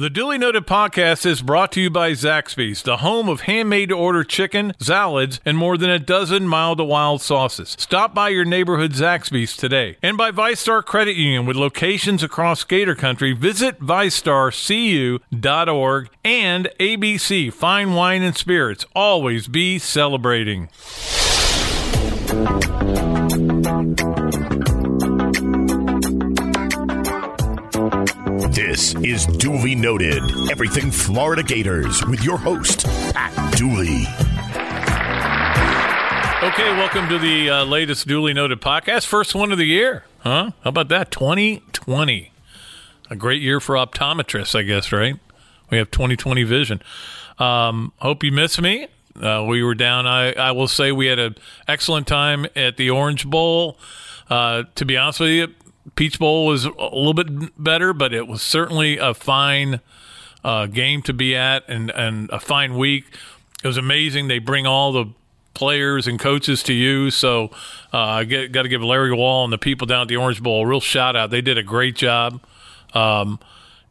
The Duly Noted podcast is brought to you by Zaxby's, the home of handmade to order chicken, salads, and more than a dozen mild to wild sauces. Stop by your neighborhood Zaxby's today. And by VyStar Credit Union with locations across Gator Country. Visit VyStarCU.org and ABC Fine Wine and Spirits. Always be celebrating. This is Duly Noted, everything Florida Gators, with your host, Pat Dooley. Okay, welcome to the uh, latest Duly Noted podcast. First one of the year, huh? How about that? 2020. A great year for optometrists, I guess, right? We have 2020 vision. Um, hope you miss me. Uh, we were down. I, I will say we had an excellent time at the Orange Bowl. Uh, to be honest with you, Peach Bowl was a little bit better, but it was certainly a fine uh, game to be at and, and a fine week. It was amazing. They bring all the players and coaches to you. So uh, I got to give Larry Wahl and the people down at the Orange Bowl a real shout out. They did a great job. Um,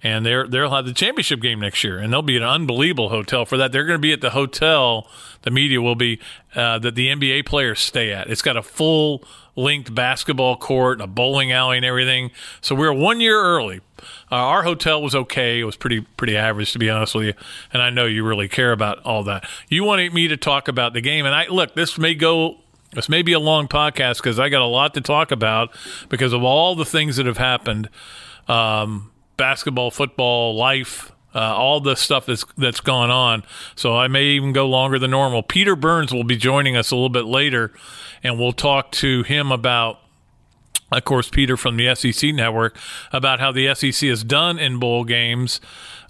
and they're they'll have the championship game next year, and they'll be an unbelievable hotel for that. They're going to be at the hotel. The media will be uh, that the NBA players stay at. It's got a full linked basketball court, a bowling alley, and everything. So we're one year early. Uh, our hotel was okay. It was pretty pretty average, to be honest with you. And I know you really care about all that. You wanted me to talk about the game, and I look. This may go. This may be a long podcast because I got a lot to talk about because of all the things that have happened. Um, basketball, football, life, uh, all the stuff that's that's gone on. So I may even go longer than normal. Peter Burns will be joining us a little bit later, and we'll talk to him about. Of course, Peter from the SEC network about how the SEC has done in bowl games,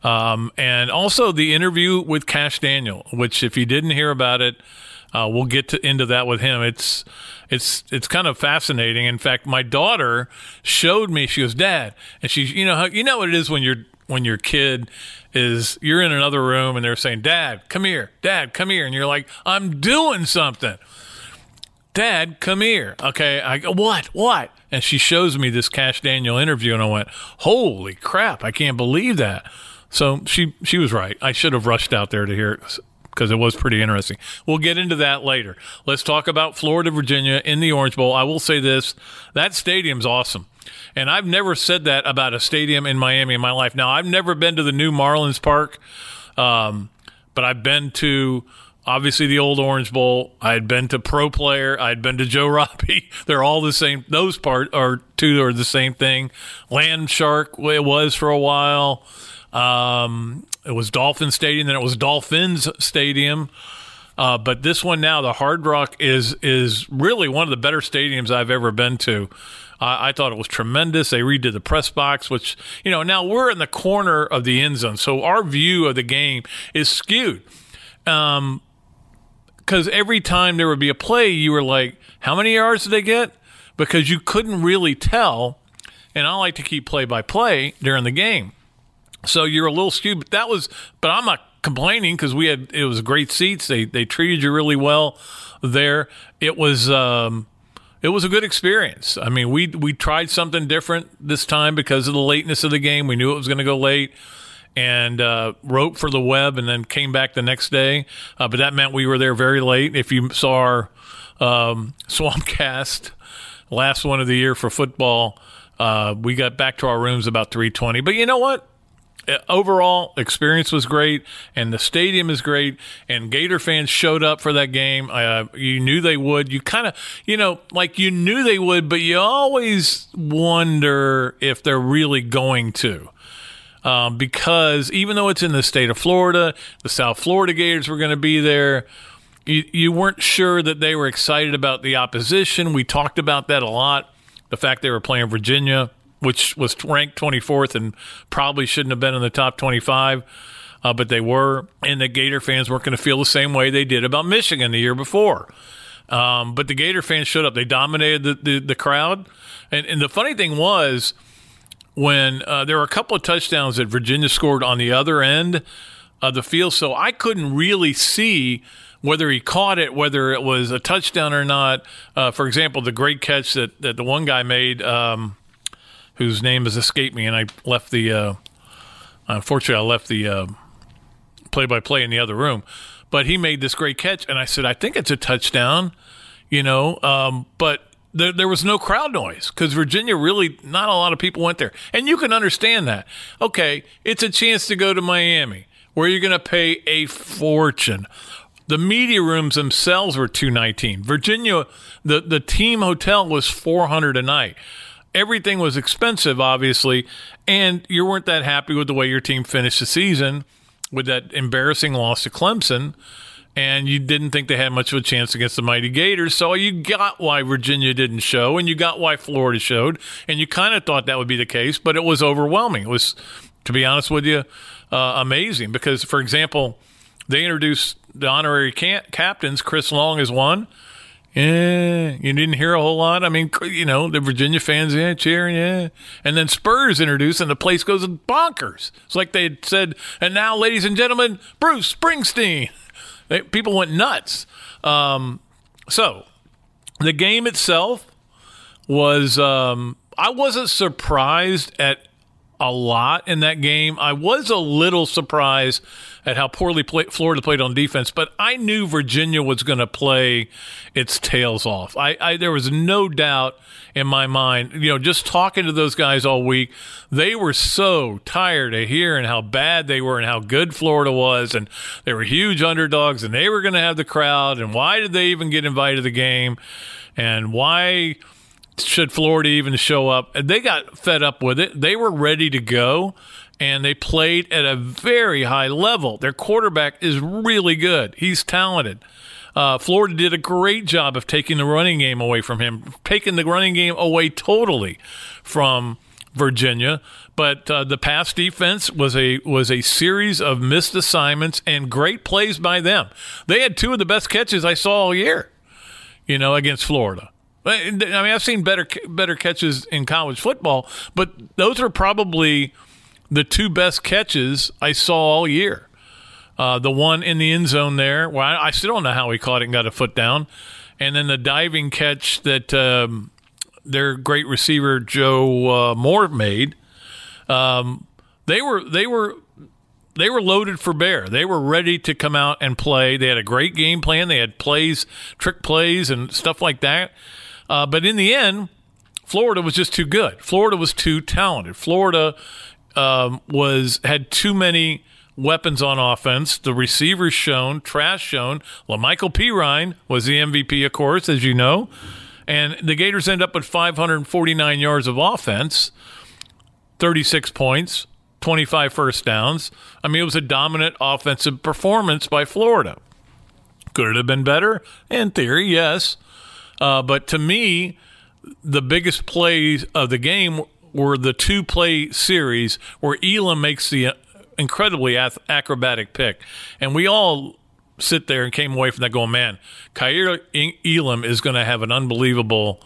um, and also the interview with Kash Daniel. Which, if you didn't hear about it, uh, we'll get to, into that with him. It's it's it's kind of fascinating. In fact, my daughter showed me. She goes, "Dad," and she's you know how you know what it is when you're when your kid is you're in another room and they're saying, "Dad, come here, Dad, come here," and you're like, "I'm doing something." Dad, come here. Okay, I go, what? What? And she shows me this Kash Daniel interview, and I went, "Holy crap! I can't believe that." So she she was right. I should have rushed out there to hear because it was pretty interesting. We'll get into that later. Let's talk about Florida, Virginia in the Orange Bowl. I will say this that stadium's awesome. And I've never said that about a stadium in Miami in my life. Now, I've never been to the new Marlins Park, um, but I've been to obviously the old Orange Bowl. I had been to Pro Player. I had been to Joe Robbie. They're all the same. Those part are two are the same thing. Land Shark it was for a while. Um, it was Dolphin Stadium, then it was Dolphins Stadium. Uh, but this one now, the Hard Rock is is really one of the better stadiums I've ever been to. I thought it was tremendous. They redid the press box, which you know now we're in the corner of the end zone, so our view of the game is skewed. Um, because every time there would be a play, you were like, "How many yards did they get?" Because you couldn't really tell. And I like to keep play by play during the game. So you're a little skewed, but that was. But I'm not complaining because we had it was great seats. They they treated you really well there. It was um, it was a good experience. I mean, we we tried something different this time because of the lateness of the game. We knew it was going to go late. And uh, wrote for the web, and then came back the next day. Uh, but that meant we were there very late. If you saw our um, Swampcast, last one of the year for football, uh, we got back to our rooms about three twenty. But you know what? Overall experience was great and the stadium is great and gator fans showed up for that game. Uh, you knew they would. You kind of you know like you knew they would but you always wonder if they're really going to. Um, because even though it's in the state of florida the south florida gators were going to be there. You, you weren't sure that they were excited about the opposition. We talked about that a lot the fact they were playing virginia which was ranked 24th and probably shouldn't have been in the top 25. Uh, but they were, and the Gator fans weren't going to feel the same way they did about Michigan the year before. Um, but the Gator fans showed up; they dominated the the, the crowd. And, and the funny thing was, when uh, there were a couple of touchdowns that Virginia scored on the other end of the field, so I couldn't really see whether he caught it, whether it was a touchdown or not. Uh, for example, the great catch that, that the one guy made. Um, whose name has escaped me, and I left the uh, Unfortunately, I left the play by play in the other room, but he made this great catch, and I said, I think it's a touchdown, you know, um, but. There, there was no crowd noise because Virginia really, not a lot of people went there. And you can understand that. Okay, it's a chance to go to Miami where you're going to pay a fortune. The media rooms themselves were 219. Virginia, the, the team hotel was 400 a night. Everything was expensive, obviously, and you weren't that happy with the way your team finished the season with that embarrassing loss to Clemson and you didn't think they had much of a chance against the mighty Gators. So you got why Virginia didn't show, and you got why Florida showed, and you kind of thought that would be the case, but it was overwhelming. It was, to be honest with you, uh, amazing because, for example, they introduced the honorary can- captains. Chris Long is one. Yeah, you didn't hear a whole lot. I mean, you know, the Virginia fans, yeah, cheering, yeah. And then Spurrier introduced, and the place goes bonkers. It's like they said, and now, ladies and gentlemen, Bruce Springsteen. They, people went nuts. Um, so the game itself was, um, I wasn't surprised at a lot in that game. I was a little surprised at how poorly play, Florida played on defense, but I knew Virginia was going to play its tails off. I, I, there was no doubt in my mind. You know, just talking to those guys all week, they were so tired of hearing how bad they were and how good Florida was, and they were huge underdogs, and they were going to have the crowd, and why did they even get invited to the game, and why should Florida even show up? They got fed up with it. They were ready to go, and they played at a very high level. Their quarterback is really good. He's talented. Uh, Florida did a great job of taking the running game away from him, taking the running game away totally from Virginia. But uh, the pass defense was a was a series of missed assignments and great plays by them. They had two of the best catches I saw all year, you know, against Florida. I mean, I've seen better better catches in college football, but those are probably the two best catches I saw all year. Uh, the one in the end zone there, well, I, I, still don't know how he caught it and got a foot down, and then the diving catch that um, their great receiver Joe uh, Moore made. Um, they were they were they were loaded for bear. They were ready to come out and play. They had a great game plan. They had plays, trick plays, and stuff like that. Uh, but in the end, Florida was just too good. Florida was too talented. Florida um, was had too many weapons on offense. The receivers shown, Trask shown. La'Mical Perine was the MVP, of course, as you know. And the Gators end up with 549 yards of offense, 36 points, 25 first downs. I mean, it was a dominant offensive performance by Florida. Could it have been better? In theory, yes. Uh, but to me, the biggest plays of the game were the two play series where Elam makes the incredibly acrobatic pick. And we all sit there and came away from that going, man, Kaiir Elam is going to have an unbelievable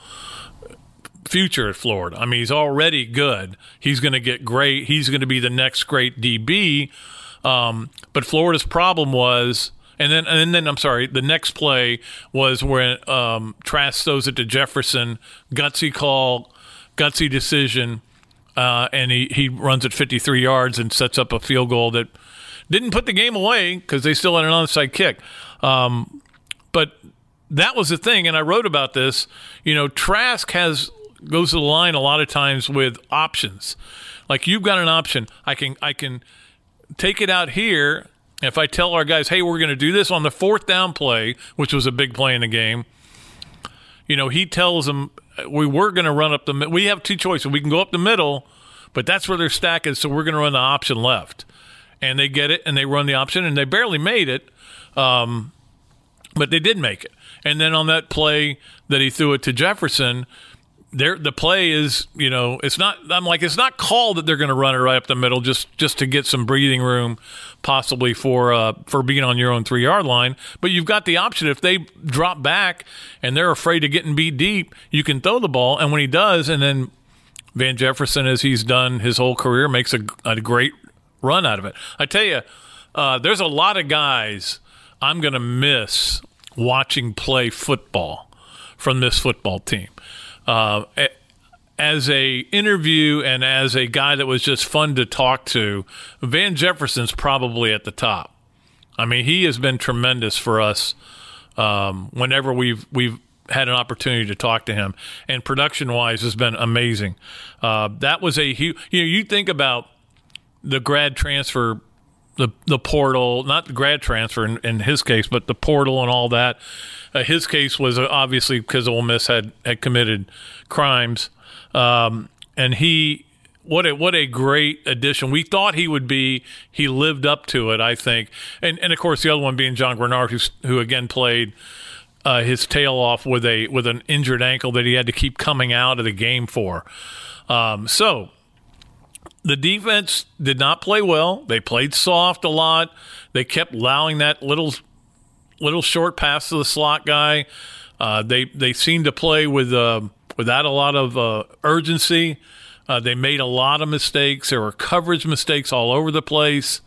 future at Florida. I mean, he's already good. He's going to get great. He's going to be the next great DB. Um, but Florida's problem was – and then, and then I'm sorry. The next play was when um, Trask throws it to Jefferson, gutsy call, gutsy decision, uh, and he he runs it 53 yards and sets up a field goal that didn't put the game away because they still had an onside kick. Um, but that was the thing, and I wrote about this. You know, Trask has goes to the line a lot of times with options. Like you've got an option. I can I can take it out here if I tell our guys, hey, we're going to do this on the fourth down play, which was a big play in the game, you know, he tells them we were going to run up the. We have two choices. We can go up the middle, but that's where their stack is. So we're going to run the option left, and they get it and they run the option and they barely made it, um, but they did make it. And then on that play that he threw it to Jefferson, the play is you know it's not i'm like it's not called that they're going to run it right up the middle just just to get some breathing room possibly for uh, for being on your own three yard line but you've got the option. If they drop back and they're afraid of getting beat deep you can throw the ball and when he does and then van jefferson as he's done his whole career makes a, a great run out of it. I tell you uh, there's a lot of guys i'm going to miss watching play football from this football team uh, as a interview and as a guy that was just fun to talk to, Van Jefferson's probably at the top. I mean, he has been tremendous for us um, whenever we've we've had an opportunity to talk to him, and production wise has been amazing. Uh, that was a huge. You know, you think about the grad transfer the the portal, not the grad transfer in, in his case, but the portal and all that. Uh, his case was uh, obviously because Ole Miss had had committed crimes, um, and he what a what a great addition. We thought he would be. He lived up to it, I think, and and of course the other one being John Greenard, who who again played. Uh, his tail off with a with an injured ankle that he had to keep coming out of the game for. Um, so the defense did not play well. They played soft a lot. They kept allowing that little little short pass to the slot guy. Uh, they they seemed to play with uh, without a lot of uh, urgency. Uh, they made a lot of mistakes. There were coverage mistakes all over the place.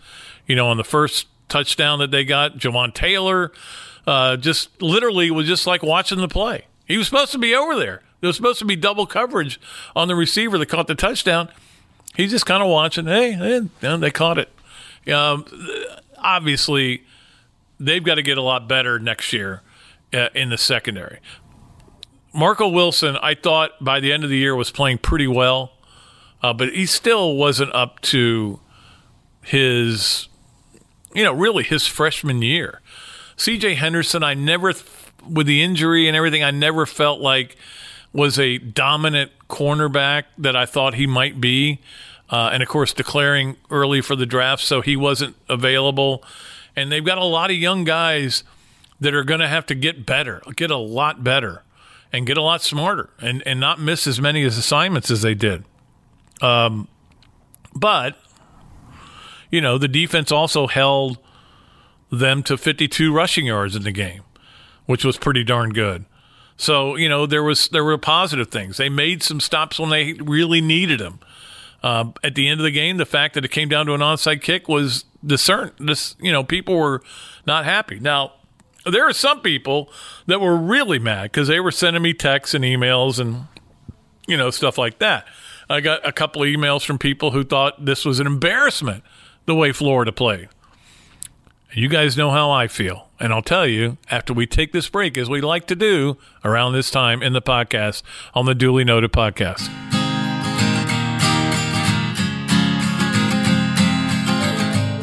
You know, on the first touchdown that they got, Jawaan Taylor uh, just literally was just like watching the play. He was supposed to be over there. There was supposed to be double coverage on the receiver that caught the touchdown he's just kind of watching. Hey, hey they caught it. Um, obviously, they've got to get a lot better next year uh, in the secondary. Marco Wilson, I thought by the end of the year was playing pretty well, uh, but he still wasn't up to his, you know, really his freshman year. C.J. Henderson, I never, with the injury and everything, I never felt like was a dominant cornerback that I thought he might be. Uh, and of course, declaring early for the draft, so he wasn't available. And they've got a lot of young guys that are going to have to get better, get a lot better, and get a lot smarter, and, and not miss as many as assignments as they did. Um, but, you know, the defense also held them to 52 rushing yards in the game, which was pretty darn good. So you know there was there were positive things. They made some stops when they really needed them. Uh, at the end of the game, the fact that it came down to an onside kick was discern. This you know people were not happy. Now there are some people that were really mad because they were sending me texts and emails and you know stuff like that. I got a couple of emails from people who thought this was an embarrassment the way Florida played. You guys know how I feel. And I'll tell you after we take this break, as we like to do around this time in the podcast on the Duly Noted podcast.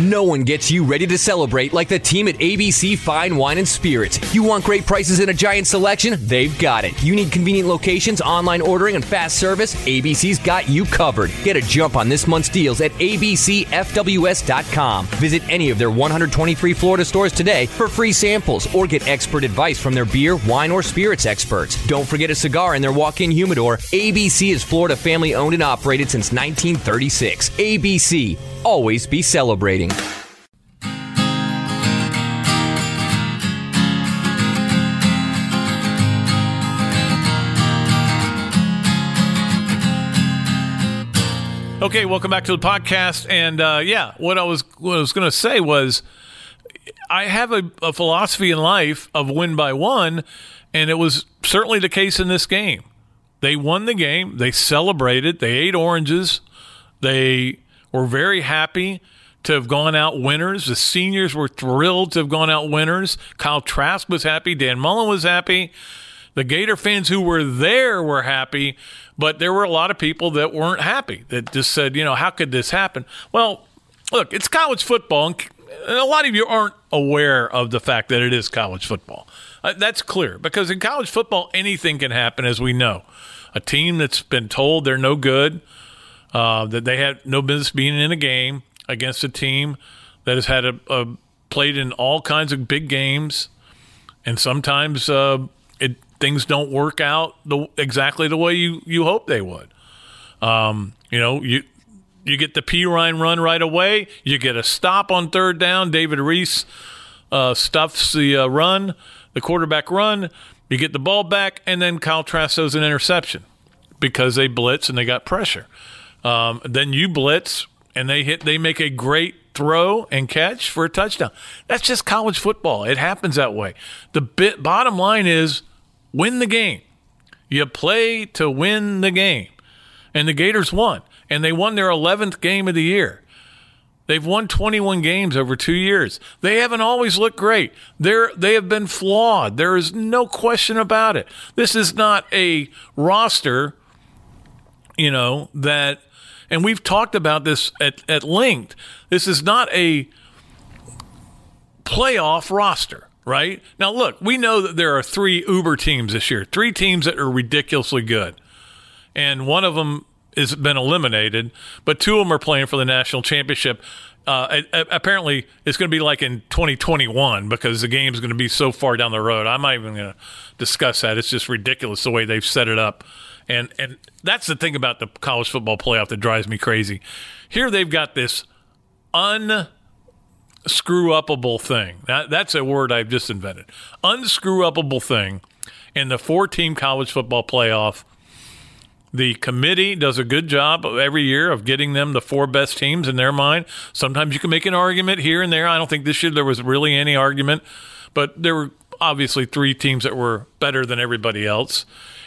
No one gets you ready to celebrate like the team at ABC Fine Wine and Spirits. You want great prices and a giant selection? They've got it. You need convenient locations, online ordering, and fast service? ABC's got you covered. Get a jump on this month's deals at abcfws.com. Visit any of their 123 Florida stores today for free samples or get expert advice from their beer, wine, or spirits experts. Don't forget a cigar in their walk-in humidor. ABC is Florida family owned and operated since 1936. ABC always be celebrating. Okay, welcome back to the podcast. And uh, yeah, what I was what I was going to say was, I have a, a philosophy in life of win by one, and it was certainly the case in this game. They won the game. They celebrated. They ate oranges. They were very happy to have gone out winners. The seniors were thrilled to have gone out winners. Kyle Trask was happy. Dan Mullen was happy. The Gator fans who were there were happy, but there were a lot of people that weren't happy that just said, you know, how could this happen? Well, look, it's college football, and a lot of you aren't aware of the fact that it is college football. Uh, that's clear because in college football, anything can happen, as we know. A team that's been told they're no good, uh, that they had no business being in a game against a team that has had a, a played in all kinds of big games, and sometimes uh, it things don't work out the, exactly the way you you hope they would. Um, you know, you you get the Perine run right away. You get a stop on third down. David Reese uh, stuffs the uh, run, the quarterback run. You get the ball back, and then Kyle Trask throws an interception because they blitz and they got pressure. Um, then you blitz and they hit. They make a great throw and catch for a touchdown. That's just college football. It happens that way. The bit, bottom line is win the game. You play to win the game, and the Gators won, and they won their 11th game of the year. They've won 21 games over two years. They haven't always looked great. They're, they have been flawed. There is no question about it. This is not a roster, you know, that, and we've talked about this at, at length. This is not a playoff roster, right? Now, look, we know that there are three Uber teams this year, three teams that are ridiculously good. And one of them has been eliminated, but two of them are playing for the national championship. Uh, apparently, it's going to be like in 2021 because the game's going to be so far down the road. I'm not even going to discuss that. It's just ridiculous the way they've set it up, and and that's the thing about the college football playoff that drives me crazy. Here they've got this unscrew upable thing. That, that's a word I've just invented. Unscrew upable thing in the four team college football playoff the committee does a good job every year of getting them the four best teams in their mind. Sometimes you can make an argument here and there. I don't think this year there was really any argument, but there were obviously three teams that were better than everybody else,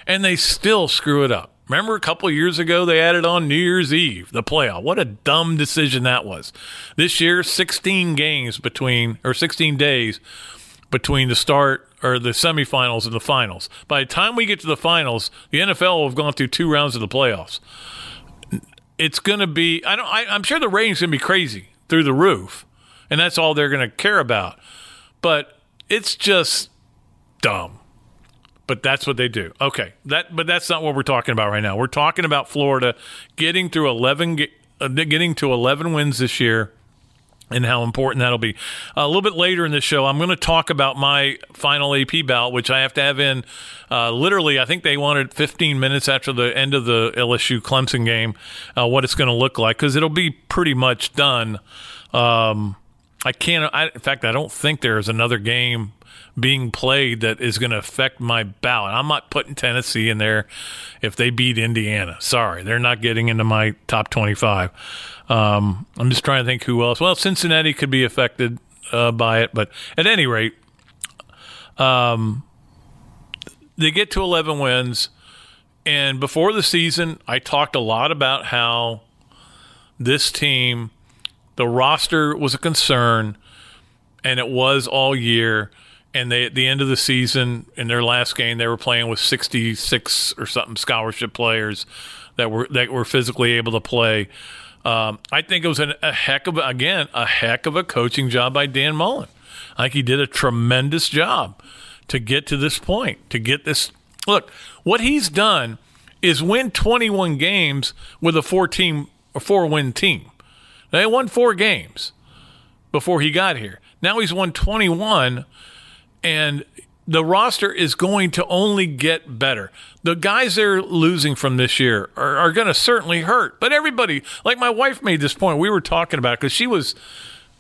and they still screw it up. Remember a couple years ago they added on New Year's Eve, the playoff. What a dumb decision that was. This year, 16 games between, or 16 days between the start or the semifinals and the finals. By the time we get to the finals, the NFL will have gone through two rounds of the playoffs. It's going to be I don't I, I'm sure the ratings going to be crazy through the roof, and that's all they're going to care about. But it's just dumb. But that's what they do. Okay, that but that's not what we're talking about right now. We're talking about Florida getting through 11 uh, getting to 11 wins this year and how important that'll be. a little bit later in the show, I'm going to talk about my final AP bout, which I have to have in uh, literally, I think they wanted 15 minutes after the end of the LSU Clemson game, uh, what it's going to look like, because it'll be pretty much done. Um, I can't, I, in fact, I don't think there's another game being played that is going to affect my ballot. I'm not putting Tennessee in there if they beat Indiana. Sorry, they're not getting into my top 25. Um, I'm just trying to think who else. Well, Cincinnati could be affected uh, by it, but at any rate, um, they get to 11 wins. And before the season, I talked a lot about how this team, the roster was a concern, and it was all year. And they, at the end of the season, in their last game, they were playing with 66 or something scholarship players that were that were physically able to play. Um, I think it was an, a heck of a, again a heck of a coaching job by Dan Mullen. I think he did a tremendous job to get to this point. To get this look, what he's done is win 21 games with a four team or four win team. They won four games before he got here. Now he's won 21, and the roster is going to only get better. The guys they're losing from this year are, are going to certainly hurt. But everybody, like my wife made this point, we were talking about because she was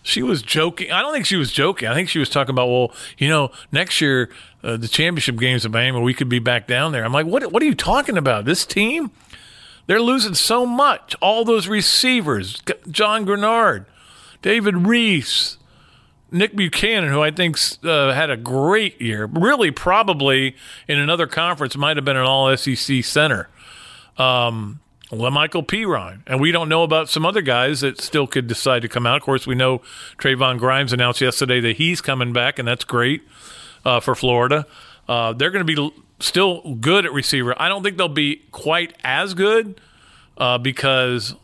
she was joking. I don't think she was joking. I think she was talking about, well, you know, next year uh, the championship games at Miami, we could be back down there. I'm like, what? What are you talking about? This team, they're losing so much. All those receivers, John Greenard, David Reese, Nick Buchanan, who I think uh, had a great year, really probably in another conference might have been an All SEC center. Um, La'Mical Perine, and we don't know about some other guys that still could decide to come out. Of course, we know Trevon Grimes announced yesterday that he's coming back, and that's great uh, for Florida. Uh, they're going to be still good at receiver. I don't think they'll be quite as good uh, because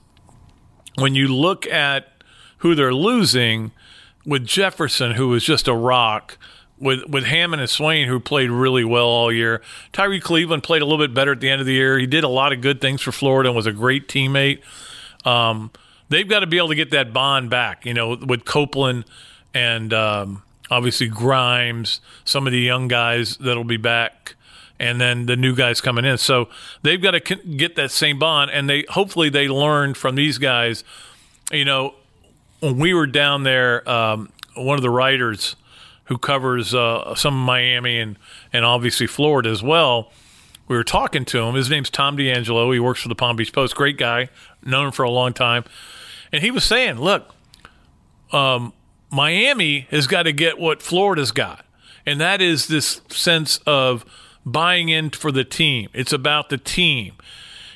when you look at who they're losing with Jefferson, who was just a rock, with with Hammond and Swain, who played really well all year. Tyree Cleveland played a little bit better at the end of the year. He did a lot of good things for Florida and was a great teammate. Um, they've got to be able to get that bond back, you know, with Copeland and um, obviously Grimes, some of the young guys that'll be back, and then the new guys coming in. So they've got to get that same bond, and they hopefully they learned from these guys. You know, when we were down there, um, one of the writers who covers uh, some of Miami and and obviously Florida as well. We were talking to him. His name's Tom D'Angelo. He works for the Palm Beach Post. Great guy, known him for a long time. And he was saying, "Look, um, Miami has got to get what Florida's got, and that is this sense of buying in for the team. It's about the team."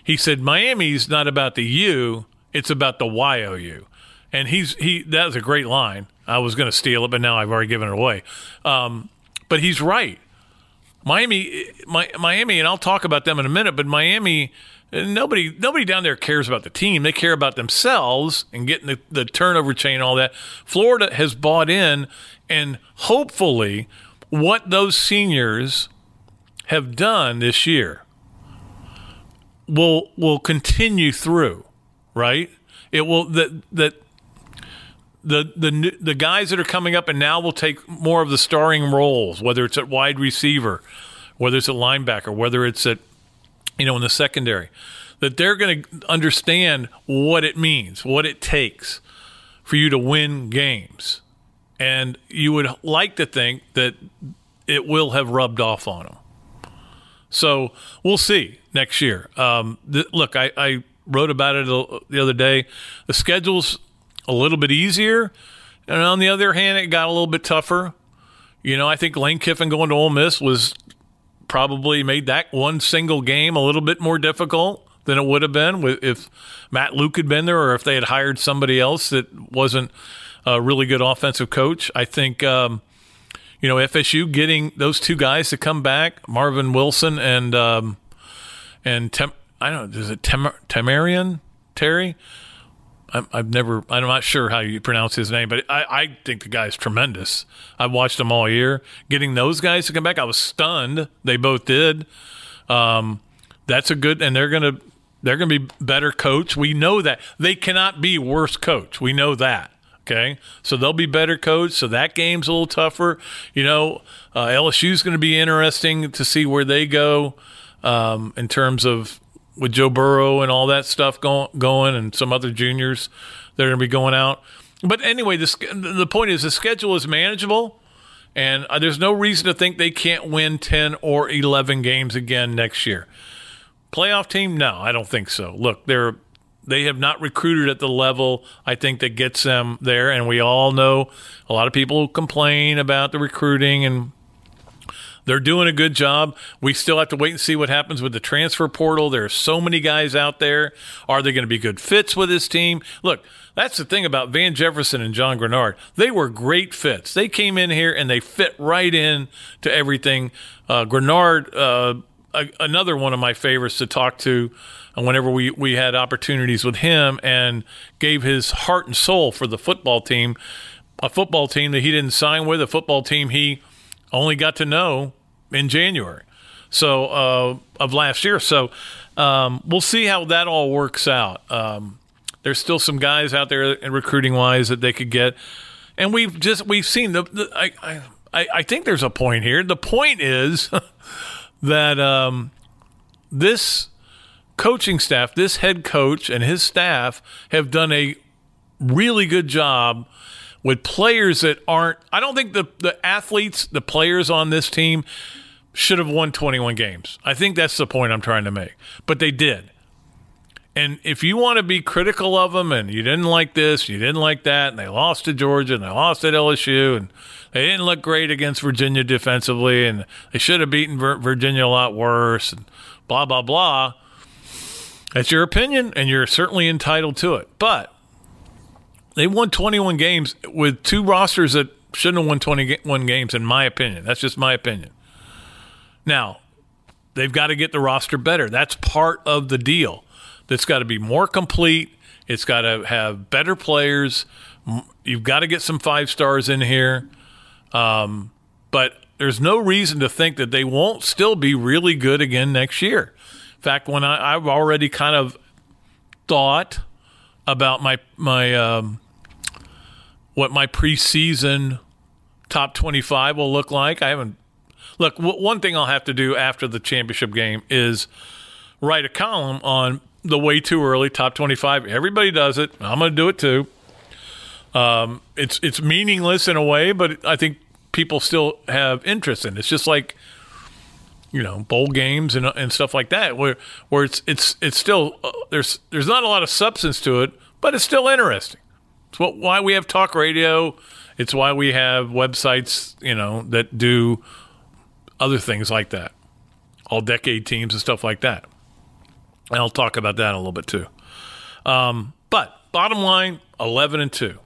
He said, "Miami's not about the U; it's about the YOU." And he's he. That was a great line. I was going to steal it, but now I've already given it away. Um, but he's right. Miami, my, Miami, and I'll talk about them in a minute. But Miami, nobody, nobody down there cares about the team. They care about themselves and getting the, the turnover chain, all that. Florida has bought in, and hopefully, what those seniors have done this year will will continue through. Right? It will that that the the the guys that are coming up and now will take more of the starring roles, whether it's at wide receiver, whether it's at linebacker, whether it's at you know in the secondary, that they're going to understand what it means, what it takes for you to win games, and you would like to think that it will have rubbed off on them. So we'll see next year. Um, th- look, I, I wrote about it the other day. The schedule's a little bit easier. And on the other hand, it got a little bit tougher. You know, I think Lane Kiffin going to Ole Miss was probably made that one single game a little bit more difficult than it would have been if Matt Luke had been there or if they had hired somebody else that wasn't a really good offensive coach. I think, um, you know, FSU getting those two guys to come back, Marvin Wilson and um, and Tem- I don't know, is it Tem- Temarian Terry? I've never, I'm not sure how you pronounce his name, but I, I think the guy's tremendous. I've watched him all year. Getting those guys to come back, I was stunned. They both did. Um, that's a good, and they're going to, they're going to be better coach. We know that they cannot be worse coach. We know that. Okay, so they'll be better coach. So that game's a little tougher. You know, uh, LSU's going to be interesting to see where they go um, in terms of with Joe Burrow and all that stuff going, going and some other juniors that are going to be going out. But anyway, the, the point is the schedule is manageable, and uh, there's no reason to think they can't win 10 or 11 games again next year. Playoff team? No, I don't think so. Look, they're they have not recruited at the level I think that gets them there, and we all know a lot of people complain about the recruiting and they're doing a good job. We still have to wait and see what happens with the transfer portal. There are so many guys out there. Are they going to be good fits with this team? Look, that's the thing about Van Jefferson and John Greenard. They were great fits. They came in here and they fit right in to everything. Uh, Greenard, uh, a, another one of my favorites to talk to whenever we, we had opportunities with him and gave his heart and soul for the football team, a football team that he didn't sign with, a football team he – only got to know in January, so uh, of last year. So um, we'll see how that all works out. Um, there's still some guys out there in recruiting wise that they could get, and we've just we've seen the. the I, I I think there's a point here. The point is that um, this coaching staff, this head coach and his staff have done a really good job with players that aren't. I don't think the the athletes, the players on this team, should have won 21 games. I think that's the point I'm trying to make. But they did. And if you want to be critical of them and you didn't like this, you didn't like that, and they lost to Georgia and they lost at LSU and they didn't look great against Virginia defensively and they should have beaten Virginia a lot worse and blah, blah, blah. That's your opinion and you're certainly entitled to it. But they won 21 games with two rosters that shouldn't have won 21 games, in my opinion. That's just my opinion. Now, they've got to get the roster better. That's part of the deal. That's got to be more complete. It's got to have better players. You've got to get some five stars in here. Um, but there's no reason to think that they won't still be really good again next year. In fact, when I, I've already kind of thought about my my um, what my preseason top 25 will look like. I haven't Look, w- one thing I'll have to do after the championship game is write a column on the way too early top 25. Everybody does it. I'm going to do it too. Um, it's it's meaningless in a way, but I think people still have interest in it. It's just like you know bowl games and and stuff like that, where where it's it's it's still uh, there's there's not a lot of substance to it, but it's still interesting. It's what why we have talk radio. It's why we have websites, you know, that do other things like that, all decade teams and stuff like that. And I'll talk about that a little bit too. Um, but bottom line, eleven and two.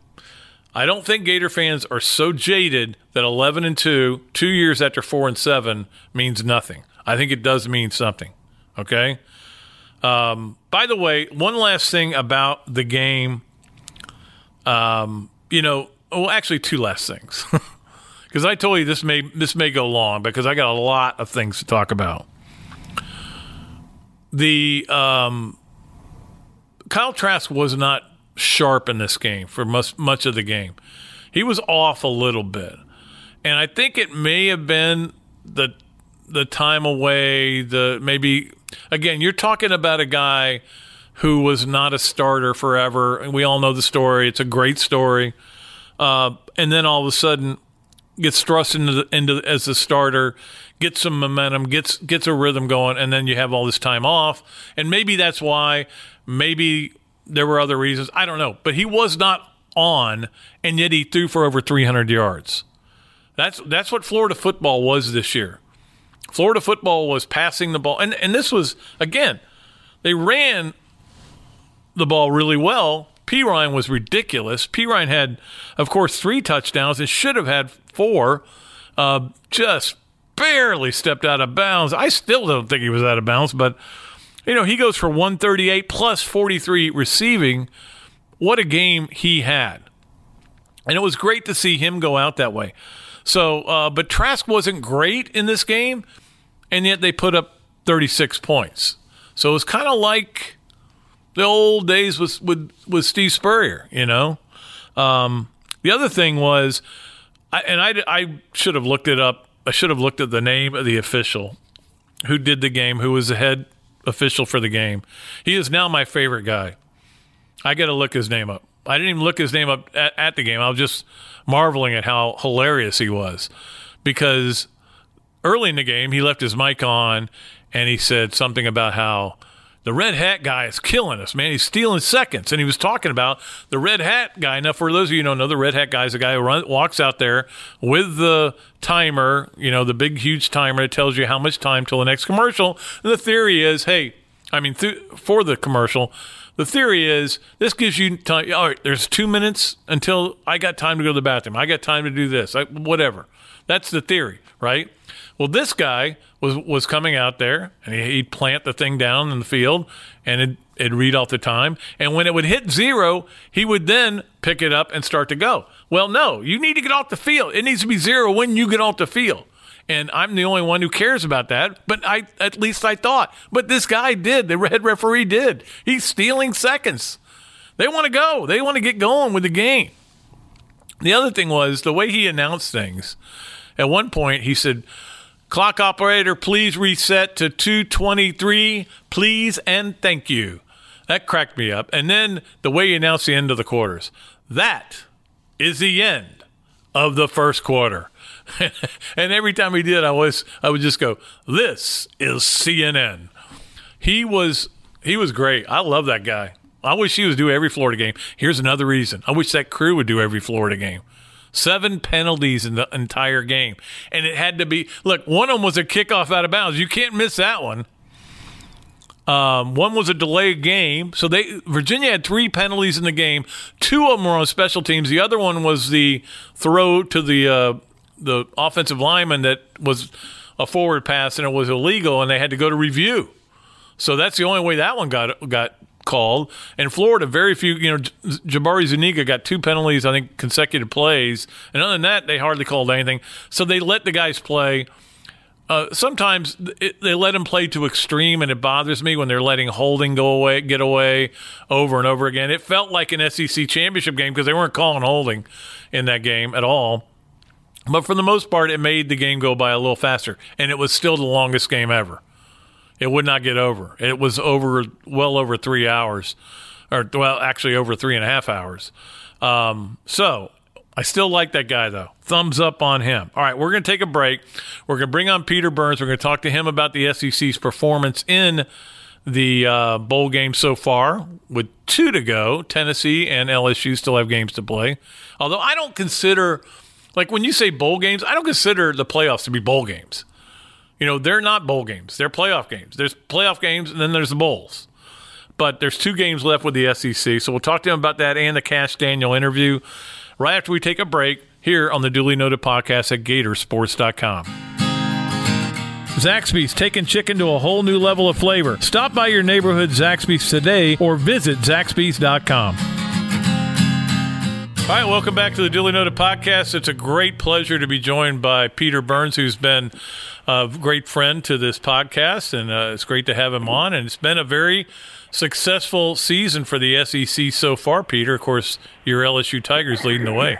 I don't think Gator fans are so jaded that 11 and 2, 2 years after 4 and 7 means nothing. I think it does mean something. Okay? Um, by the way, one last thing about the game. Um, you know, well, actually, two last things. Because I told you this may this may go long because I got a lot of things to talk about. The um, Kyle Trask was not sharp in this game for much much of the game. He was off a little bit, and I think it may have been the the time away. The maybe again, you're talking about a guy who was not a starter forever, and we all know the story. It's a great story, uh, and then all of a sudden gets thrust into the, into as a starter, gets some momentum, gets gets a rhythm going, and then you have all this time off, and maybe that's why. Maybe there were other reasons. I don't know. But he was not on, and yet he threw for over 300 yards. That's that's what Florida football was this year. Florida football was passing the ball, and and this was again, they ran the ball really well. Perine was ridiculous. Perine had, of course, three touchdowns. It should have had four. Uh, just barely stepped out of bounds. I still don't think he was out of bounds, but you know, he goes for 138 plus 43 receiving. What a game he had. And it was great to see him go out that way. So, uh, but Trask wasn't great in this game, and yet they put up 36 points. So it was kind of like the old days with, with, with Steve Spurrier, you know? Um, the other thing was, I, and I, I should have looked it up. I should have looked at the name of the official who did the game, who was the head official for the game. He is now my favorite guy. I got to look his name up. I didn't even look his name up at, at, the game. I was just marveling at how hilarious he was because early in the game he left his mic on and he said something about how the red hat guy is killing us, man. He's stealing seconds. And he was talking about the red hat guy. Now, for those of you who don't know, the red hat guy is a guy who run, walks out there with the timer, you know, the big, huge timer that tells you how much time till the next commercial. And the theory is, hey, I mean, th- for the commercial, the theory is this gives you time. All right, there's two minutes until I got time to go to the bathroom. I got time to do this, I, whatever. That's the theory, right? Well, this guy was was coming out there and he'd plant the thing down in the field and it'd, it'd read off the time. And when it would hit zero, he would then pick it up and start to go. Well, no, you need to get off the field. It needs to be zero when you get off the field. And I'm the only one who cares about that. But I, at least I thought. But this guy did. The red referee did. He's stealing seconds. They want to go. They want to get going with the game. The other thing was the way he announced things. At one point, he said, Clock operator, please reset to 223, please and thank you. That cracked me up. And then the way he announced the end of the quarters. That is the end of the first quarter. and every time he did, I was I would just go, "This is CNN." He was he was great. I love that guy. I wish he was do every Florida game. Here's another reason. I wish that crew would do every Florida game. Seven penalties in the entire game. And it had to be look, one of them was a kickoff out of bounds. You can't miss that one. Um, one was a delayed game. So they Virginia had three penalties in the game. Two of them were on special teams. The other one was the throw to the uh, the offensive lineman that was a forward pass and it was illegal, and they had to go to review. So that's the only way that one got got called. In Florida, very few, you know, Jabari Zuniga got two penalties, I think, consecutive plays. And other than that, they hardly called anything. So they let the guys play. Uh, sometimes it, they let them play to extreme, and it bothers me when they're letting holding go away, get away over and over again. It felt like an SEC championship game because they weren't calling holding in that game at all. But for the most part, it made the game go by a little faster, and it was still the longest game ever. It would not get over. It was over well over three hours, or well, actually over three and a half hours. Um, so I still like that guy though. Thumbs up on him. All right, we're going to take a break. We're going to bring on Peter Burns. We're going to talk to him about the SEC's performance in the uh, bowl game so far with two to go. Tennessee and LSU still have games to play. Although I don't consider, like when you say bowl games, I don't consider the playoffs to be bowl games. You know, they're not bowl games, they're playoff games. There's playoff games and then there's the bowls. But there's two games left with the SEC. So we'll talk to him about that and the Kash Daniel interview right after we take a break here on the Dooley Noted podcast at Gatorsports.com. Zaxby's taking chicken to a whole new level of flavor. Stop by your neighborhood Zaxby's today or visit zaxby's.com. All right, welcome back to the Dooley Noted podcast. It's a great pleasure to be joined by Peter Burns, who's been a great friend to this podcast, and uh, it's great to have him on. And it's been a very successful season for the SEC so far, Peter. Of course, your LSU Tigers leading the way.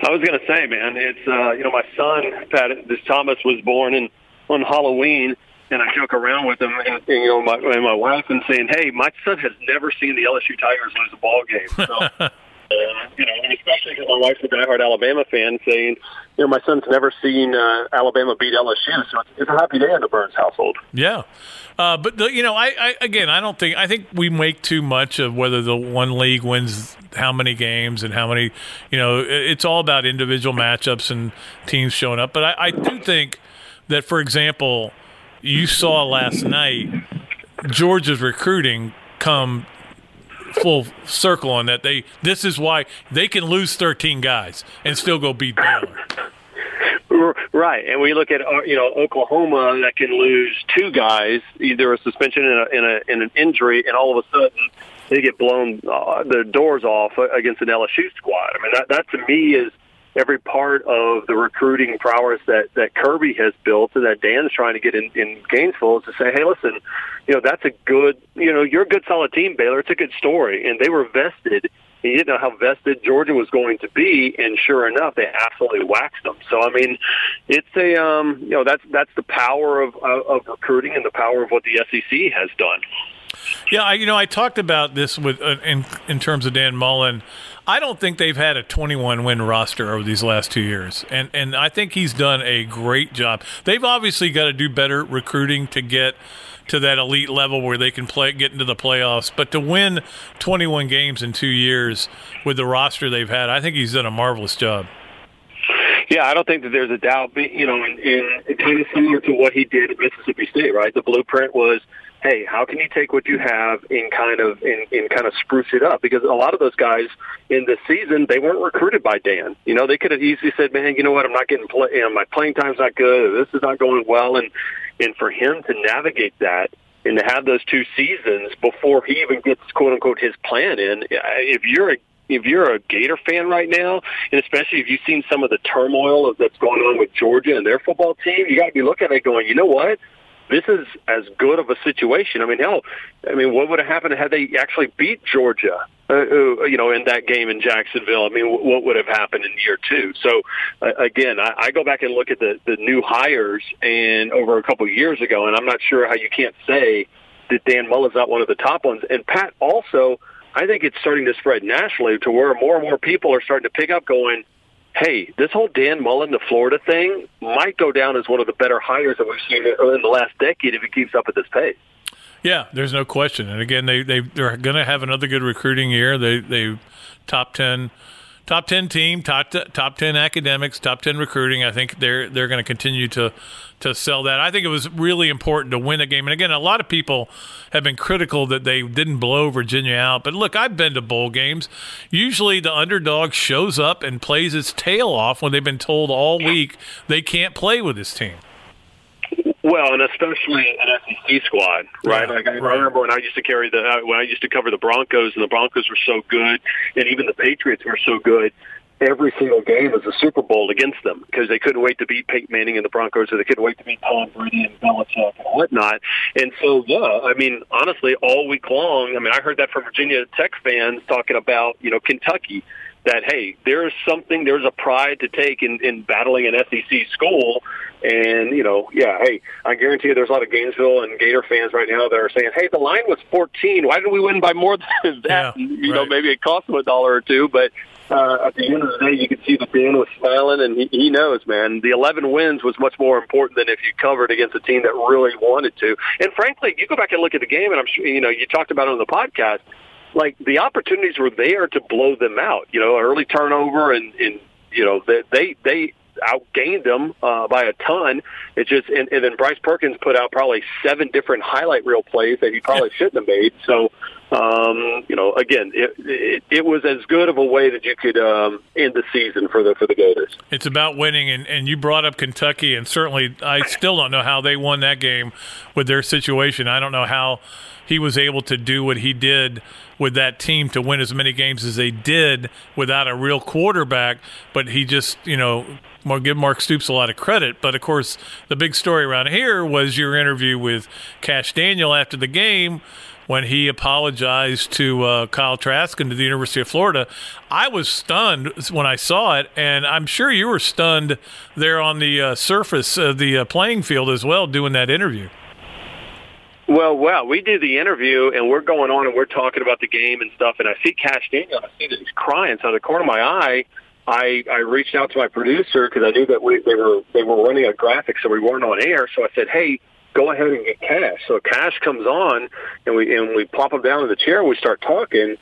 I was going to say, man, it's uh, you know my son Pat this Thomas was born in on Halloween, and I joke around with him, and, and you know, my and my wife, and saying, "Hey, my son has never seen the LSU Tigers lose a ball game." So, uh, you know, and especially because my wife's a diehard Alabama fan, saying, "You know, my son's never seen uh, Alabama beat LSU," so it's, it's a happy day in the Burns household. Yeah. Uh, but the, you know, I, I again, I don't think I think we make too much of whether the one league wins how many games and how many. You know, it's all about individual matchups and teams showing up. But I, I do think that, for example, you saw last night Georgia's recruiting come full circle on that. They this is why they can lose 13 guys and still go beat Baylor. Right, and we look at uh, you know Oklahoma that can lose two guys, either a suspension and, a, and, a, and an injury, and all of a sudden they get blown uh, their doors off against an LSU squad. I mean that that to me is every part of the recruiting prowess that that Kirby has built and that Dan's trying to get in, in Gainesville is to say, hey, listen, you know that's a good, you know, you're a good solid team, Baylor. It's a good story, and they were vested. He didn't know how vested Georgia was going to be, and sure enough, they absolutely waxed them. So I mean, it's a um, you know that's that's the power of of recruiting and the power of what the SEC has done. Yeah, I, you know, I talked about this with uh, in in terms of Dan Mullen. I don't think they've had a 21 win roster over these last two years, and and I think he's done a great job. They've obviously got to do better recruiting to get to that elite level where they can play get into the playoffs. But to win 21 games in two years with the roster they've had, I think he's done a marvelous job. Yeah, I don't think that there's a doubt. You know, in, in kind of similar to what he did at Mississippi State, right? The blueprint was hey, how can you take what you have and kind of and, and kind of spruce it up? Because a lot of those guys in the season they weren't recruited by Dan. You know, they could have easily said, man, you know what, I'm not getting play, you know, my playing time's not good. This is not going well, and and for him to navigate that and to have those two seasons before he even gets quote unquote his plan in, if you're a if you're a Gator fan right now, and especially if you've seen some of the turmoil that's going on with Georgia and their football team, you got to be looking at it going, you know what? This is as good of a situation. I mean, hell, I mean, what would have happened had they actually beat Georgia? Uh, uh, you know, in that game in Jacksonville, I mean, what would have happened in year two? So, uh, again, I, I go back and look at the the new hires and over a couple of years ago, and I'm not sure how you can't say that Dan Mullen's not one of the top ones. And Pat also, I think it's starting to spread nationally to where more and more people are starting to pick up, going hey, this whole Dan Mullen, the Florida thing, might go down as one of the better hires that we've seen in the last decade if he keeps up at this pace. Yeah, there's no question. And again, they they they're going to have another good recruiting year. They they top ten top 10 team, top top 10 academics, top 10 recruiting. I think they're they're going to continue to to sell that. I think it was really important to win the game. And again, a lot of people have been critical that they didn't blow Virginia out. But look, I've been to bowl games. Usually the underdog shows up and plays its tail off when they've been told all week they can't play with this team. Well, and especially an SEC squad, right? Yeah, like I, right. remember when I used to carry the uh, when I used to cover the Broncos, and the Broncos were so good, and even the Patriots were so good. Every single game was a Super Bowl against them because they couldn't wait to beat Peyton Manning and the Broncos, or they couldn't wait to beat Tom Brady and Belichick and whatnot. And so, yeah, I mean, honestly, all week long, I mean, I heard that from Virginia Tech fans talking about, you know, Kentucky that hey, there's something, there's a pride to take in, in battling an SEC school. And you know, yeah, hey, I guarantee you, there's a lot of Gainesville and Gator fans right now that are saying, "Hey, the line was 14. Why didn't we win by more than that?" Yeah, you know, maybe it cost them a dollar or two, but uh, at the end of the day, you could see that Dan was smiling, and he, he knows, man. The 11 wins was much more important than if you covered against a team that really wanted to. And frankly, you go back and look at the game, and I'm sure you know you talked about it on the podcast. Like the opportunities were there to blow them out. You know, early turnover, and, and you know they they, they outgained them uh, by a ton. It just and, and then Bryce Perkins put out probably seven different highlight reel plays that he probably shouldn't have made. So um, you know, again, it, it it was as good of a way that you could um, end the season for the for the Gators. It's about winning, and, and you brought up Kentucky, and certainly I still don't know how they won that game with their situation. I don't know how he was able to do what he did with that team to win as many games as they did without a real quarterback, but he just, you know, give Mark Stoops a lot of credit. But of course, the big story around here was your interview with Kash Daniel after the game when he apologized to uh, Kyle Trask and to the University of Florida. I was stunned when I saw it, and I'm sure you were stunned there on the uh, surface of the uh, playing field as well doing that interview. Well, well, we did the interview, and we're going on, and we're talking about the game and stuff. And I see Kash Daniel, I see that he's crying. So, out of the corner of my eye, I I reached out to my producer because I knew that we they were they were running a graphic, so we weren't on air. So I said, "Hey, go ahead and get Kash." So Kash comes on, and we and we plop him down in the chair. and We start talking,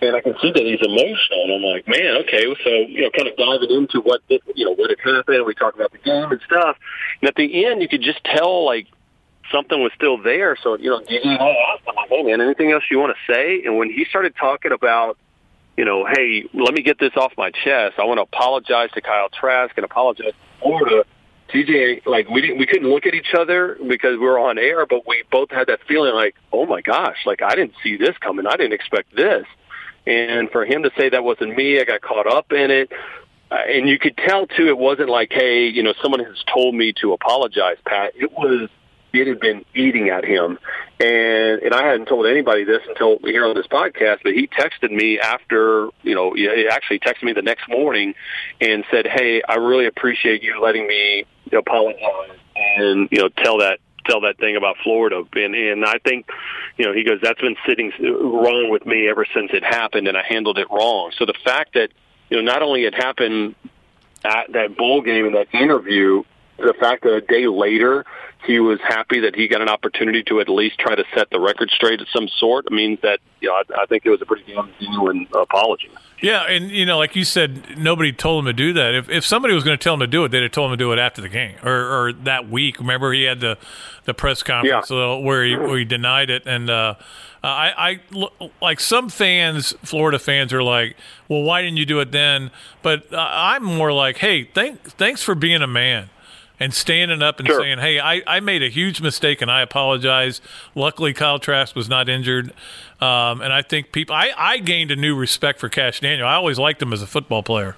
and I can see that he's emotional. And I'm like, "Man, okay." So you know, kind of diving into what did, you know what had happened. We talk about the game and stuff. And at the end, you could just tell like something was still there. So, you know, him, like, hey, man, anything else you want to say? And when he started talking about, you know, hey, let me get this off my chest. I want to apologize to Kyle Trask and apologize to Florida. TJ, like we didn't, we couldn't look at each other because we were on air, but we both had that feeling like, oh my gosh, like I didn't see this coming. I didn't expect this. And for him to say that wasn't me, I got caught up in it. And you could tell too, it wasn't like, hey, you know, someone has told me to apologize, Pat. It was it had been eating at him. And and I hadn't told anybody this until here on this podcast, but he texted me after, you know, he actually texted me the next morning and said, "Hey, I really appreciate you letting me apologize and, you know, tell that tell that thing about Florida." And and I think, you know, he goes, "That's been sitting wrong with me ever since it happened and I handled it wrong." So the fact that, you know, not only it happened at that bowl game and that interview, the fact that a day later he was happy that he got an opportunity to at least try to set the record straight of some sort It means that you know I, I think it was a pretty damn genuine apology. Yeah, and you know, like you said, nobody told him to do that. If if somebody was going to tell him to do it, they'd have told him to do it after the game or, or that week. Remember, he had the the press conference Yeah. where he where he denied it, and uh, I I like some fans, Florida fans, are like, well, why didn't you do it then? But uh, I'm more like, hey, thank thanks for being a man. And standing up and Sure. saying, "Hey, I, I made a huge mistake and I apologize." Luckily, Kyle Trask was not injured, um, and I think people. I, I gained a new respect for Kash Daniel. I always liked him as a football player.